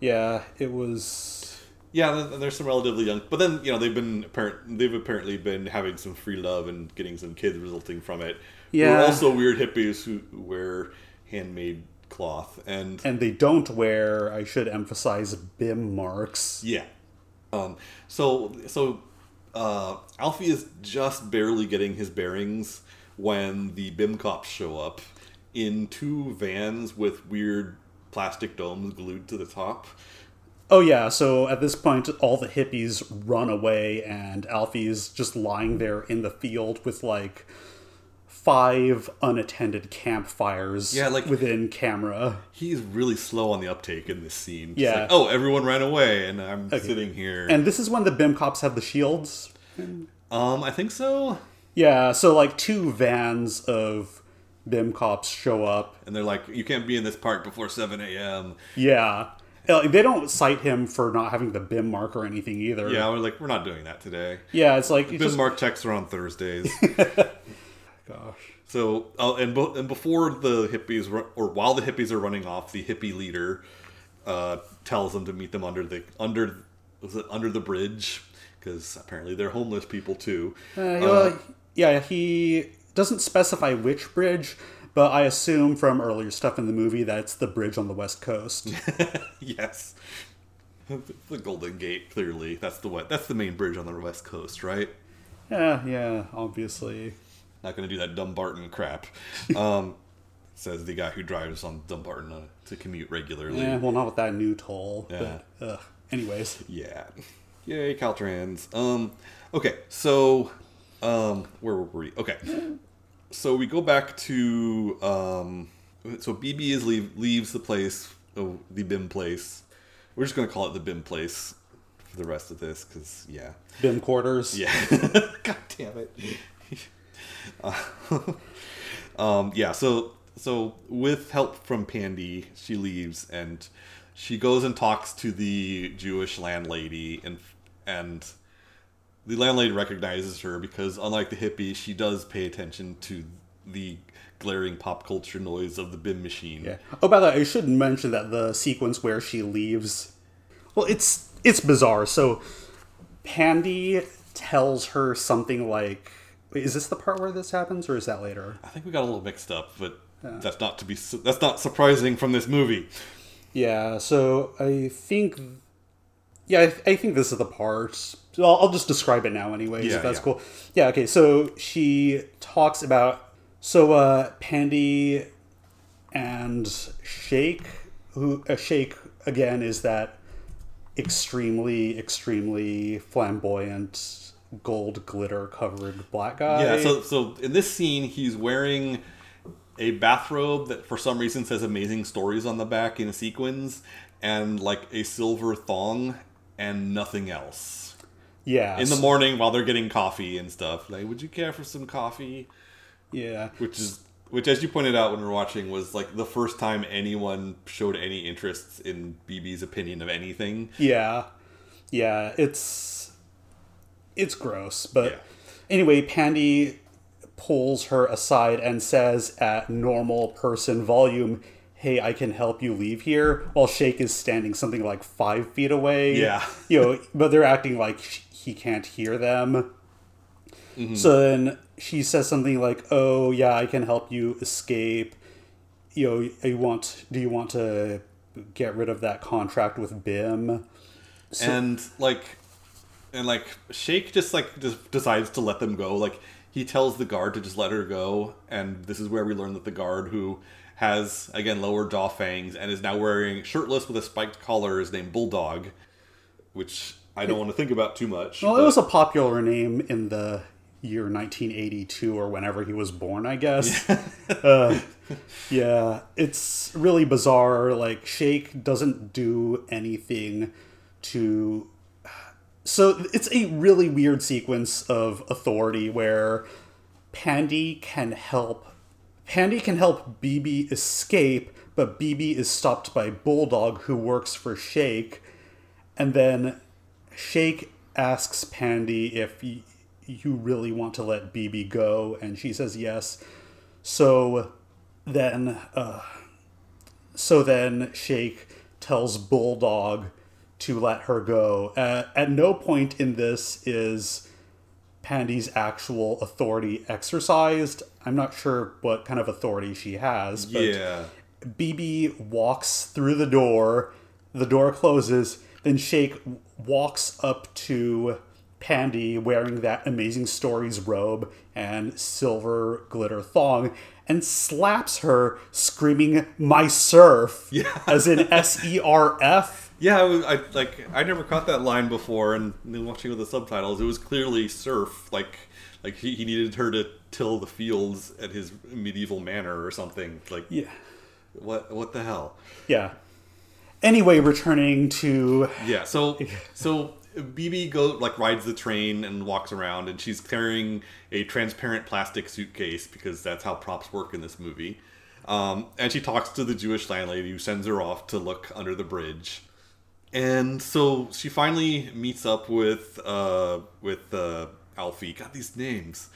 yeah. It was. Yeah, there's some relatively young, but then you know they've been apparent they've apparently been having some free love and getting some kids resulting from it. Yeah. We're also weird hippies who, who wear handmade cloth and And they don't wear. I should emphasize BIM marks. Yeah. Um, so so uh, Alfie is just barely getting his bearings when the BIM cops show up in two vans with weird plastic domes glued to the top. Oh yeah. So at this point, all the hippies run away, and Alfie's just lying there in the field with like five unattended campfires. Yeah, like- within camera. He's really slow on the uptake in this scene. Just Yeah. like, oh, everyone ran away, and I'm sitting here. And this is when the BIM cops have the shields. um, I think so. Yeah, so like two vans of BIM cops show up. And they're like, you can't be in this park before 7 a.m. Yeah. They don't cite him for not having the BIM mark or anything either. Yeah, we're like, we're not doing that today. Yeah, it's like BIM just mark checks are on Thursdays. gosh. So, uh, and bo- and before the hippies, ru- or while the hippies are running off, the hippie leader uh, tells them to meet them under the under was it under the bridge because apparently they're homeless people too. Uh, well, yeah, he doesn't specify which bridge, but I assume from earlier stuff in the movie that it's the bridge on the west coast. yes, the Golden Gate. Clearly, that's the what that's the main bridge on the west coast, right? yeah, yeah, obviously. Not going to do that Dumbarton crap. Um, says the guy who drives on Dumbarton uh, to commute regularly. Yeah, well, not with that new toll. Yeah. But, ugh. Anyways. Yeah. Yay, Caltrans. Um, okay, so, um, where were we? Okay. So we go back to, um, so BB is leave, leaves the place, oh, the BIM place. We're just going to call it the BIM place for the rest of this, because, yeah. BIM quarters. Yeah. God damn it. Um, yeah, so so with help from Pandi, she leaves and she goes and talks to the Jewish landlady and and the landlady recognizes her because unlike the hippie, she does pay attention to the glaring pop culture noise of the BIM machine. Yeah. Oh, by the way, I should mention that the sequence where she leaves, well, it's it's bizarre. So, Pandi tells her something like, wait, "Is this the part where this happens, or is that later?" I think we got a little mixed up, but that's not to be su- that's not surprising from this movie. Yeah. So I think, yeah, I, I think this is the part. So I'll, I'll just describe it now, anyways. Yeah, if that's yeah. cool. Yeah. Okay. So she talks about so uh, Pandi and Shake, who uh, Shake again is that extremely, extremely flamboyant gold glitter covered black guy. Yeah, so so in this scene, he's wearing a bathrobe that for some reason says "Amazing Stories" on the back in sequins, and like a silver thong, and nothing else. yeah, In the morning, while they're getting coffee and stuff, like, would you care for some coffee? yeah, Which is which, as you pointed out when we were watching, was like the first time anyone showed any interest in BB's opinion of anything. Yeah. Yeah, it's it's gross, but Yeah. anyway, Pandi pulls her aside and says at normal person volume, "Hey, I can help you leave here." While Shake is standing something like 5 feet away. Yeah. You know, but they're acting like he can't hear them. Mm-hmm. So then she says something like, "Oh, yeah, I can help you escape." You know, you want do you want to get rid of that contract with BIM? and like and like shake just like just decides to let them go like he tells the guard to just let her go and this is where we learn that the guard who has again lower jaw fangs and is now wearing shirtless with a spiked collar is named bulldog which i don't want to think about too much Well, but- it was a popular name in the year 1982 or whenever he was born, I guess. uh, yeah, it's really bizarre. Like, Shake doesn't do anything to. So it's a really weird sequence of authority where Pandi can help. Pandi can help BB escape, but BB is stopped by Bulldog, who works for Shake. And then Shake asks Pandi if y- you really want to let BB go, and she says yes. So then, uh, so then Shake tells Bulldog to let her go. Uh, at no point in this is Pandi's actual authority exercised. I'm not sure what kind of authority she has, but yeah BB walks through the door, the door closes, then Shake walks up to Pandi wearing that Amazing Stories robe and silver glitter thong and slaps her, screaming, My serf! Yeah. As in S E R F. yeah I, was, I like i never caught that line before and then watching with the subtitles it was clearly serf like like he, he needed her to till the fields at his medieval manor or something like Yeah. what what the hell Yeah. Anyway, returning to. Yeah, so so BB go like rides the train and walks around, and she's carrying a transparent plastic suitcase because that's how props work in this movie. Um, and she talks to the Jewish landlady who sends her off to look under the bridge. And so she finally meets up with uh, with uh, Alfie. Got these names.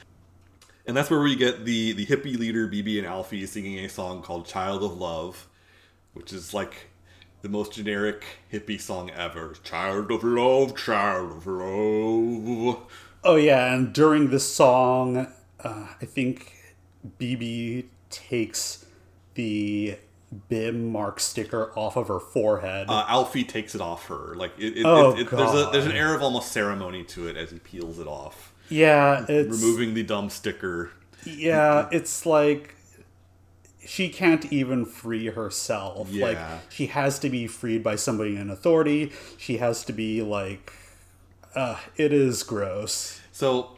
And that's where we get the the hippie leader BB and Alfie singing a song called "Child of Love," which is like the most generic hippie song ever. Child of love, child of love. Oh, yeah, and during this song, uh, I think BB takes the BIM mark sticker off of her forehead. Uh, Alfie takes it off her. Like it, it, Oh, it, it- there's a there's an air of almost ceremony to it as he peels it off, yeah, it's removing the dumb sticker. yeah, it's like she can't even free herself. Like she has to be freed by somebody in authority. She has to be like uh it is gross. So,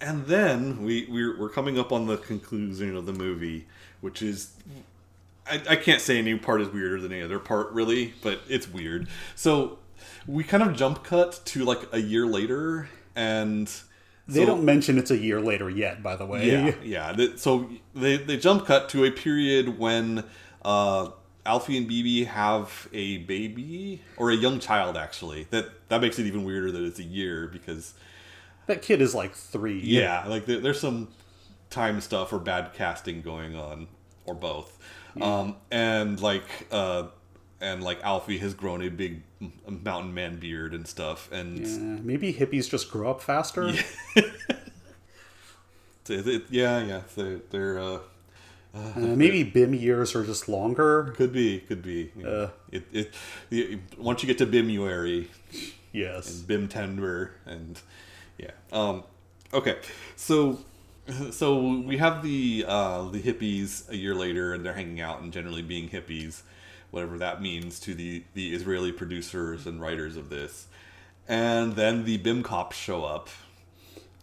and then we we're, we're coming up on the conclusion of the movie, which is I, I can't say any part is weirder than any other part really, but it's weird. So we kind of jump cut to like a year later, and They so- don't mention it's a year later yet, by the way. yeah, yeah. So they they jump cut to a period when uh, Alfie and BB have a baby or a young child. Actually, that that makes it even weirder that it's a year because That kid is like three. yeah, like there, there's some time stuff or bad casting going on or both. Um, and like uh, and like Alfie has grown a big mountain man beard and stuff, and Yeah, maybe hippies just grow up faster. it- yeah, yeah, they're, they're uh, Uh, maybe BIM years are just longer. Could be, could be. Uh. it, it, it, once you get to Bimuary, Yes. and Bim Tender, and yeah. Um, okay, so so we have the uh, the hippies a year later, and they're hanging out and generally being hippies, whatever that means to the the Israeli producers and writers of this. And then the Bim cops show up.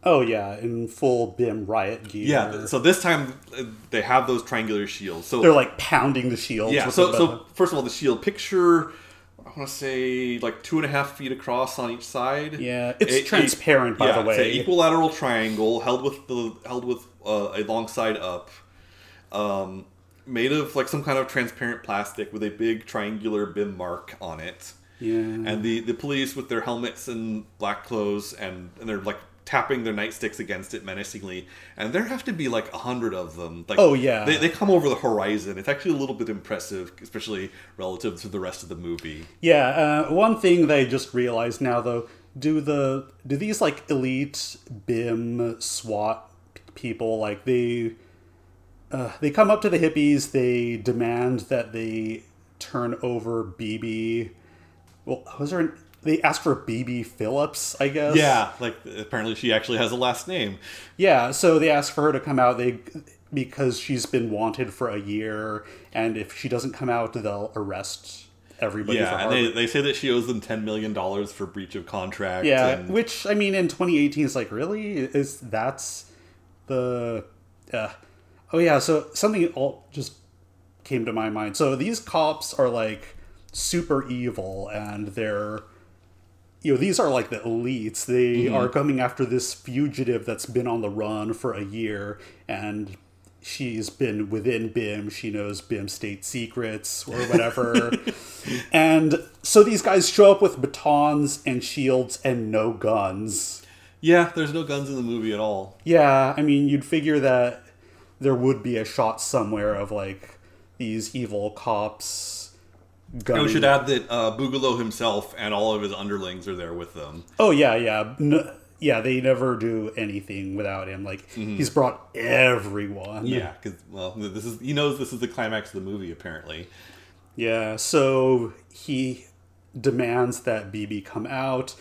Oh yeah, in full BIM riot gear. Yeah, so this time uh, they have those triangular shields. So they're like pounding the shields. Yeah. So, so first of all, the shield picture. I want to say like two and a half feet across on each side. Yeah, it's A- a- transparent, by yeah, the way. it's an equilateral triangle held with the held with uh, a long side up, um, made of like some kind of transparent plastic with a big triangular bim mark on it. yeah. And the the police with their helmets and black clothes and and they're like tapping their nightsticks against it menacingly and there have to be like a hundred of them like Oh, yeah. they, they come over the horizon it's actually a little bit impressive especially relative to the rest of the movie Yeah, uh, one thing they just realized now though, do the do these like elite BIM SWAT people like they uh, they come up to the hippies, they demand that they turn over BB. Well, was there? An, they ask for BB Phillips, I guess. yeah like apparently she actually has a last name Yeah, so they ask for her to come out. They because she's been wanted for a year, and if she doesn't come out, they'll arrest everybody. for yeah and they, they say that she owes them 10 million dollars for breach of contract Yeah, and, which I mean, in 2018 is like really is that's the uh, oh yeah. So something all just came to my mind. So these cops are like super evil, and they're you know these are like the elites. They mm-hmm. are coming after this fugitive that's been on the run for a year, and she's been within BIM. She knows BIM state secrets or whatever. and so these guys show up with batons and shields and no guns. yeah there's no guns in the movie at all Yeah, I mean, you'd figure that there would be a shot somewhere of like these evil cops. Gunning. we should add that uh, Boogalow himself and all of his underlings are there with them Oh yeah, yeah, no, yeah. They never do anything without him. Like he's brought everyone. yeah because well this is he knows this is the climax of the movie apparently Yeah, so he demands that BB come out.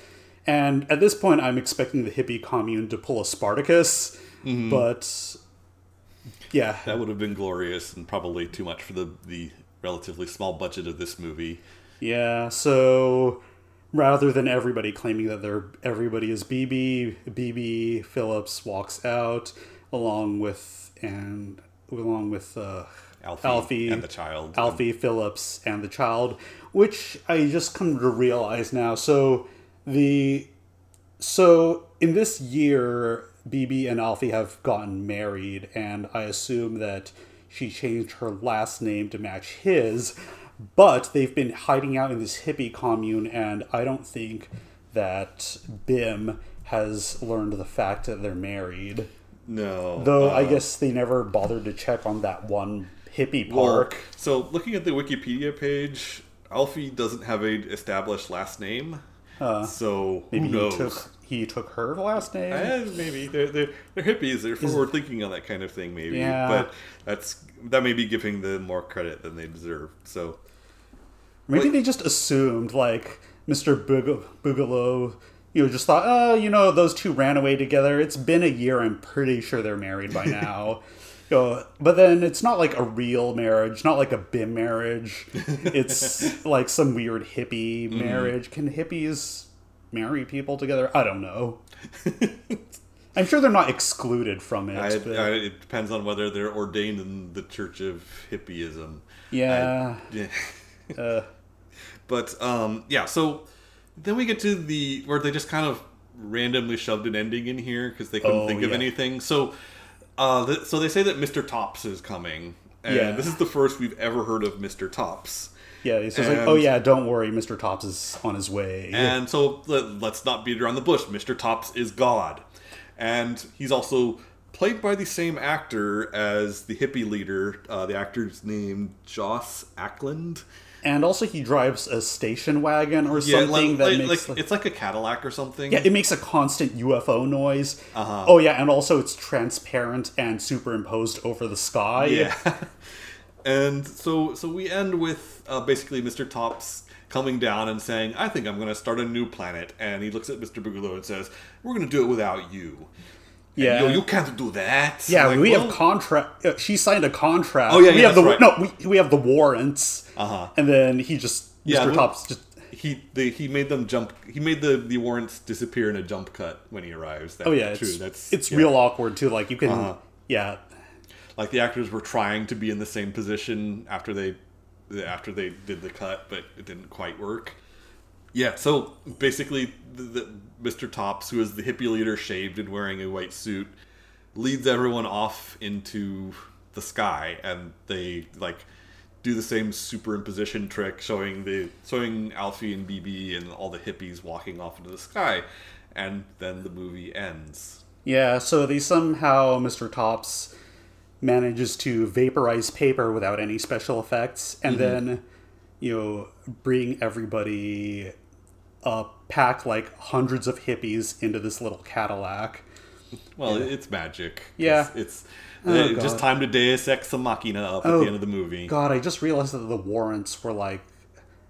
And at this point, I'm expecting the hippie commune to pull a Spartacus. But yeah, That would have been glorious and probably too much for the, the relatively small budget of this movie. yeah. So rather than everybody claiming that they're everybody is BB, BB Phillips walks out along with and along with uh, Alfie, Alfie and the child. Alfie Phillips and the child, which I just come to realize now. So the so in this year, BB and Alfie have gotten married, and I assume that she changed her last name to match his. But they've been hiding out in this hippie commune, and I don't think that Bim has learned the fact that they're married. no. Though I uh, guess they never bothered to check on that one hippie well, park. So looking at the Wikipedia page, Alfie doesn't have a established last name. so Maybe who knows? He took her last name. Eh, maybe they're, they're they're hippies. They're forward thinking on that kind of thing. Maybe, Yeah. but that's that may be giving them more credit than they deserve. So Maybe they just assumed like Mr. Boog- Boogalow, you know, just thought, oh, you know, those two ran away together. It's been a year. I'm pretty sure they're married by now. You know, but then it's not like a real marriage, not like a BIM marriage. It's like some weird hippie Mm-hmm. marriage. Can hippies marry people together? I don't know. I'm sure they're not excluded from it. I, I, it depends on whether they're ordained in the Church of Hippieism. yeah. Yeah. uh, But um, yeah, so then we get to the where they just kind of randomly shoved an ending in here because they couldn't Oh, think of yeah. anything. So, uh, so they say that Mr. Tops is coming, and Yeah. this is the first we've ever heard of Mr. Tops. yeah, he's just like, oh yeah, don't worry, Mr. Tops is on his way. And so let, let's not beat around the bush. Mr. Tops is God, and he's also played by the same actor as the hippie leader. Uh, the actor's name Joss Ackland. And also, he drives a station wagon or Yeah, something like, that like, makes like- like, it's like a Cadillac or something. yeah, it makes a constant UFO noise. Uh-huh. Oh yeah, and also it's transparent and superimposed over the sky. Yeah. and so so we end with uh, basically Mr. Tops coming down and saying, "I think I'm going to start a new planet." And he looks at Mr. Boogalow and says, "We're going to do it without you." Yeah. "Yo, you can't do that. Yeah, Like, we well, have contract. Uh, she signed a contract. Oh, yeah, we yeah, have the that's no. We, we have the warrants. Uh-huh. And then he just Yeah, Mr. well- Tops just. He they, he made them jump. He made the, the warrants disappear in a jump cut when he arrives. That's Oh yeah, true. it's That's it's yeah. real awkward too. Like you can. Uh-huh. Yeah. like the actors were trying to be in the same position after they after they did the cut but it didn't quite work yeah so basically the, the, mr tops who is the hippie leader shaved and wearing a white suit leads everyone off into the sky and they like do the same superimposition trick showing the showing alfie and bb and all the hippies walking off into the sky and then the movie ends Yeah, so they somehow Mr. Tops manages to vaporize paper without any special effects, and mm-hmm. then you know bring everybody up, pack like hundreds of hippies into this little Cadillac. Well, it's magic. Yeah. It's, it's Oh, uh, just time to Deus Ex Machina up at Oh, the end of the movie. God, I just realized that the warrants were like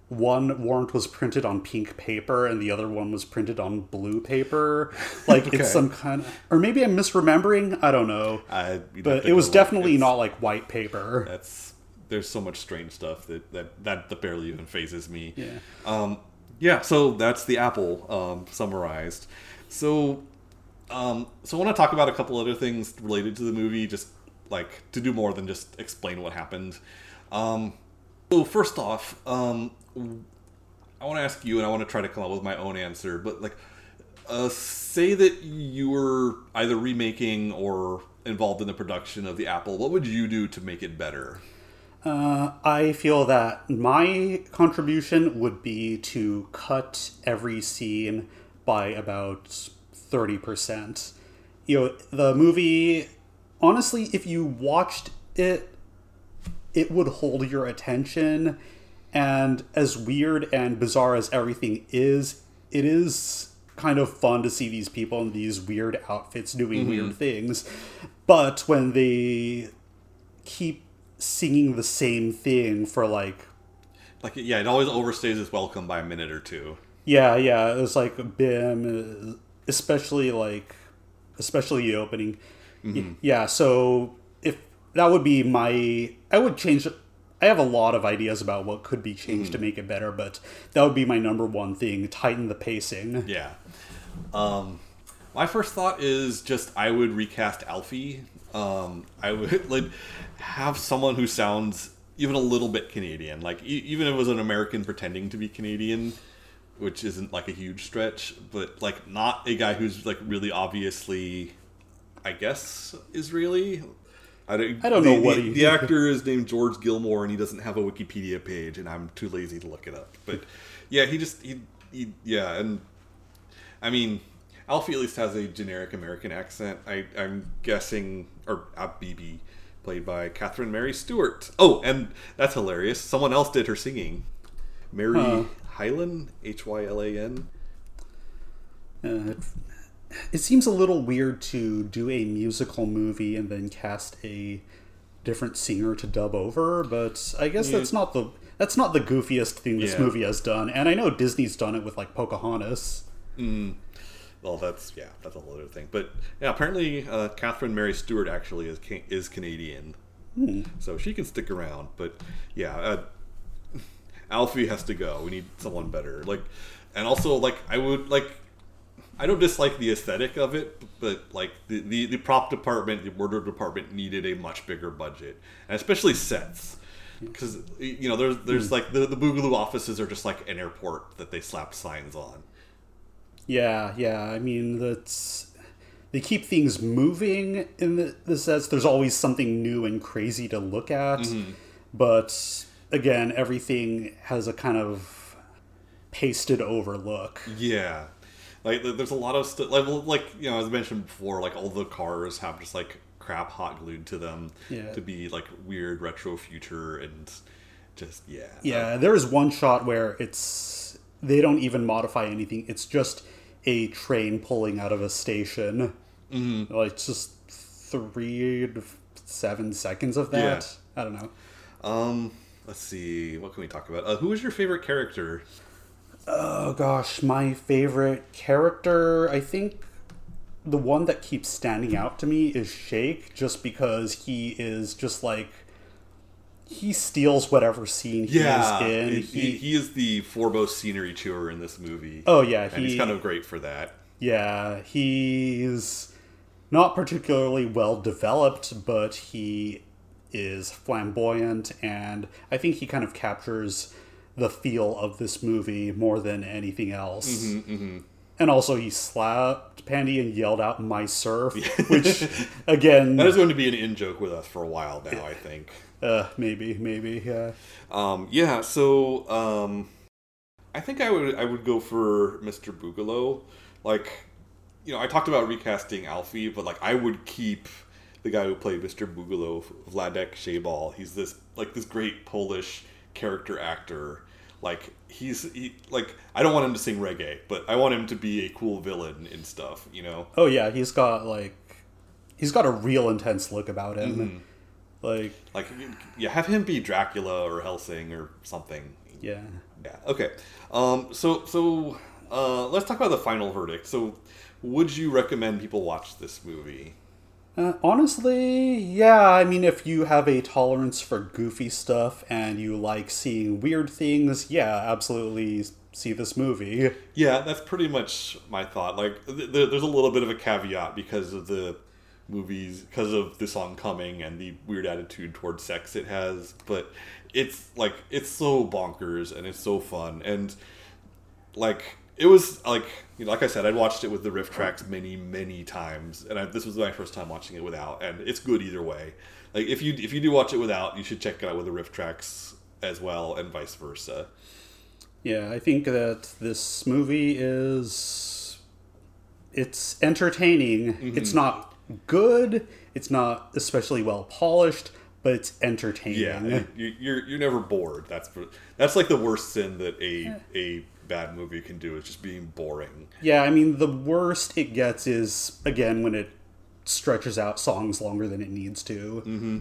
one warrant was printed on pink paper and the other one was printed on blue paper. Like Okay. it's some kind of, or maybe I'm misremembering. I don't know, I, but it was definitely It's- not like white paper. That's there's so much strange stuff that that that, that barely even phases me. Yeah. Um, yeah. So that's the Apple um, summarized. So, um, so I want to talk about a couple other things related to the movie, just like to do more than just explain what happened. Um, so first off, um, I want to ask you, and I want to try to come up with my own answer. But like, uh, say that you were either remaking or involved in the production of the Apple. What would you do to make it better? Uh, I feel that my contribution would be to cut every scene by about 30%. You know, the movie, honestly, if you watched it, it would hold your attention. And as weird and bizarre as everything is, it is kind of fun to see these people in these weird outfits doing weird things. But when they keep singing the same thing for like Like, yeah, it always overstays its welcome by a minute or two. yeah yeah it was like bim uh, especially like especially the opening Y- yeah so if that would be my i would change i have a lot of ideas about what could be changed to make it better but that would be my number one thing tighten the pacing Yeah. Um, my first thought is just I would recast Alfie. Um, I would like have someone who sounds even a little bit Canadian, like e- even if it was an American pretending to be Canadian, which isn't like a huge stretch, but like not a guy who's like really obviously, I guess, Israeli. I don't, I don't the, know what the, he- the actor is named George Gilmore, and he doesn't have a Wikipedia page, and I'm too lazy to look it up. But yeah, he just he, he yeah, and I mean, Alfie at least has a generic American accent. I, I'm guessing, or uh, BB, played by Catherine Mary Stewart. Oh, and that's hilarious. Someone else did her singing. Mary Huh. Hylan, H Y L A N. Uh, it, it seems a little weird to do a musical movie and then cast a different singer to dub over, but I guess that's not the that's not the goofiest thing this Yeah. movie has done. And I know Disney's done it with like Pocahontas. Well, that's yeah, that's a whole other thing. But yeah, apparently uh, Catherine Mary Stewart actually is ca- is Canadian, so she can stick around. But yeah, uh, Alfie has to go. We need someone better. Like, and also like I would like. I don't dislike the aesthetic of it, but like the, the, the prop department, the wardrobe department needed a much bigger budget, and especially sets, because you know there's there's like the the Boogalow offices are just like an airport that they slapped signs on. Yeah, yeah. I mean, that's they keep things moving in the, the sense there's always something new and crazy to look at, mm-hmm. but again, everything has a kind of pasted over look. Yeah, like there's a lot of stuff. Like, like you know, as I mentioned before, like all the cars have just like crap hot glued to them Yeah. to be like weird retro future and just yeah. Yeah, uh, there is one shot where it's they don't even modify anything. It's just a train pulling out of a station. Mm-hmm. Like it's just three to seven seconds of that. I don't know. Um, let's see. What can we talk about? Uh, who is your favorite character? Oh gosh, my favorite character, I think the one that keeps standing out to me is Shake, just because he is just like he steals whatever scene he Yeah, is in. he, He, he is the foremost scenery chewer in this movie. oh yeah, and he's kind of great for that. yeah he's not particularly well developed, but he is flamboyant, and I think he kind of captures the feel of this movie more than anything else. Mm-hmm, And also, he slapped Pandi and yelled out "My serf," which again, That is going to be an in joke with us for a while now. I think. uh, maybe, maybe, yeah, Um, yeah, so um, I think I would I would go for Mr. Boogalow. Like, you know, I talked about recasting Alfie, but like I would keep the guy who played Mr. Boogalow, Vladek Sheybal. He's this like this great Polish character actor. Like he's he like I don't want him to sing reggae, but I want him to be a cool villain and stuff. You know. oh yeah, he's got like he's got a real intense look about him, like Like, yeah, have him be Dracula or Helsing or something. yeah. Yeah. Okay. Um. So so uh, let's talk about the final verdict. So, would you recommend people watch this movie? Uh, honestly, yeah. I mean, if you have a tolerance for goofy stuff and you like seeing weird things, yeah, absolutely see this movie. Yeah, that's pretty much my thought. Like, th- th- there's a little bit of a caveat because of the movies, because of the song coming and the weird attitude towards sex it has. But it's like it's so bonkers and it's so fun and like it was like you know, like I said, I'd watched it with the RiffTrax many many times, and I, this was my first time watching it without, and it's good either way. Like if you if you do watch it without, you should check it out with the RiffTrax as well, and vice versa. Yeah, I think that this movie is it's entertaining. Mm-hmm. It's not good. It's not especially well polished, but it's entertaining. Yeah, you, you're you're never bored. That's that's like the worst sin that a a bad movie can do is just being boring. Yeah, I mean, the worst it gets is, again, when it stretches out songs longer than it needs to. Mm-hmm.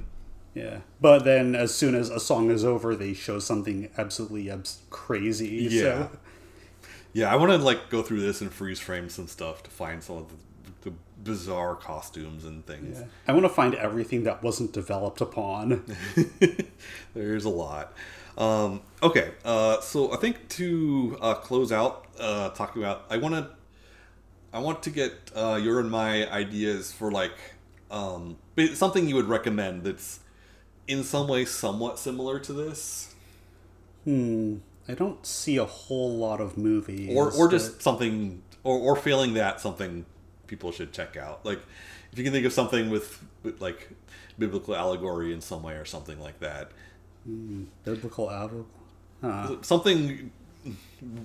Yeah. But then as soon as a song is over, they show something absolutely abs- crazy. Yeah. So, Yeah, I want to like go through this and freeze frame some stuff to find some of the, the bizarre costumes and things. I want to find everything that wasn't developed upon. There's a lot. Um, okay, uh, so I think to uh, close out uh, talking about, I want to, I want to get uh, your and my ideas for like um, something you would recommend that's in some way somewhat similar to this, Hmm. I don't see a whole lot of movies. or or just something, or or failing that something people should check out. Like if you can think of something with, with like biblical allegory in some way or something like that. biblical album. Huh. something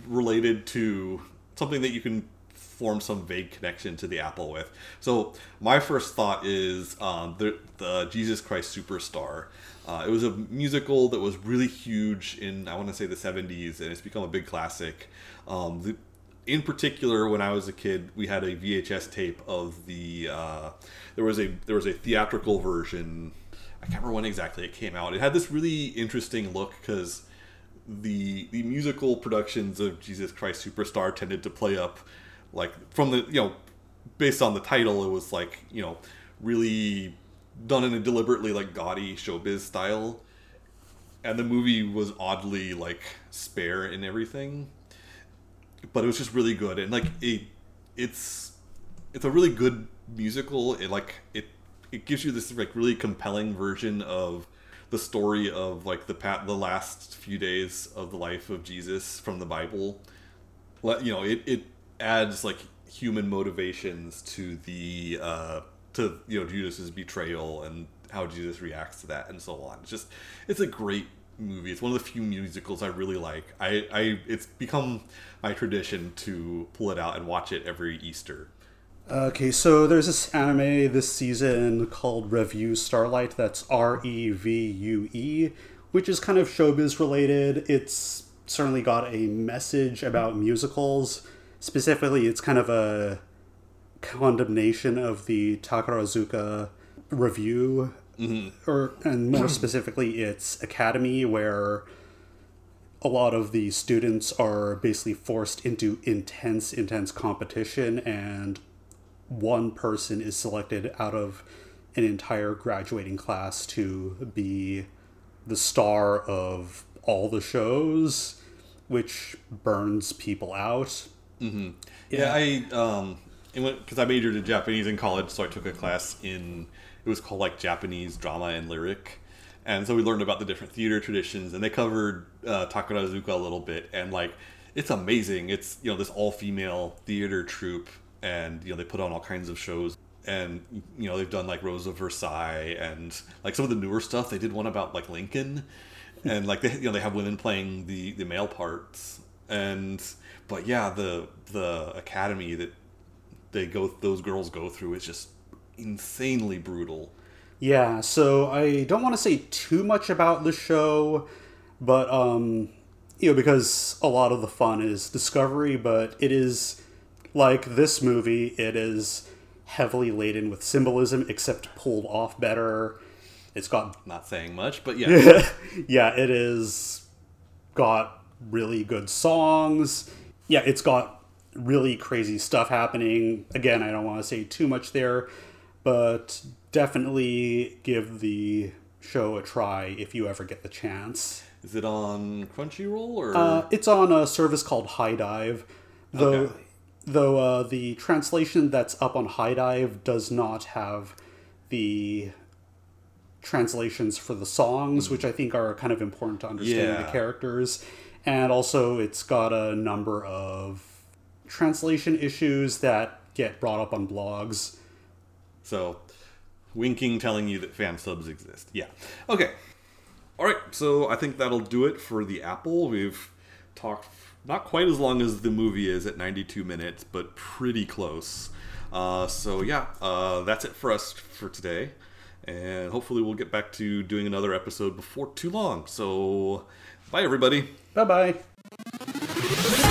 related to something that you can form some vague connection to the apple with so my first thought is um, the, the jesus christ superstar uh, it was a musical that was really huge in i want to say the 70s and it's become a big classic um, the, in particular when i was a kid we had a vhs tape of the uh, there was a there was a theatrical version. I can't remember when exactly it came out. It had this really interesting look because the the musical productions of Jesus Christ Superstar tended to play up like from the you know based on the title, it was like you know really done in a deliberately like gaudy showbiz style, and the movie was oddly like spare in everything, but it was just really good and like it it's it's a really good musical. It like it it gives you this like really compelling version of the story of like the pat the last few days of the life of Jesus from the Bible. Let you know it it adds like human motivations to the uh to you know Judas's betrayal and how Jesus reacts to that and so on. It's just it's a great movie. It's one of the few musicals I really like. I, I it's become my tradition to pull it out and watch it every Easter. Okay, so there's this anime this season called Revue Starlight. That's R E V U E, which is kind of showbiz related. It's certainly got a message about musicals. Specifically, it's kind of a condemnation of the Takarazuka Revue, mm-hmm. or and more specifically, its academy, where a lot of the students are basically forced into intense, intense competition, and one person is selected out of an entire graduating class to be the star of all the shows, which burns people out. Mm-hmm. Yeah. yeah, I um, because I majored in Japanese in college, so I took a class in it was called like Japanese drama and lyric, and so we learned about the different theater traditions, and they covered uh, Takarazuka a little bit, and like it's amazing. It's you know this all female theater troupe and you know they put on all kinds of shows and you know they've done like Rose of Versailles and like some of the newer stuff. They did one about like Lincoln, and like they you know they have women playing the the male parts and but yeah the the academy that they go those girls go through is just insanely brutal. Yeah, so I don't want to say too much about the show, but um you know because a lot of the fun is discovery, but it is like this movie, it is heavily laden with symbolism, except pulled off better. It's got not saying much, but yeah, yeah, it is got really good songs. Yeah, it's got really crazy stuff happening. Again, I don't want to say too much there, but definitely give the show a try if you ever get the chance. Is it on Crunchyroll or? Uh, it's on a service called HIDIVE. Though okay though uh, the translation that's up on HIDIVE does not have the translations for the songs, which I think are kind of important to understand yeah. the characters. And also, it's got a number of translation issues that get brought up on blogs. So, winking telling you that fan subs exist. Yeah. Okay. All right. So, I think that'll do it for the Apple. We've talked not quite as long as the movie is at 92 minutes, but pretty close. Uh, so yeah, uh, that's it for us for today, and hopefully we'll get back to doing another episode before too long. So, bye everybody. Bye bye.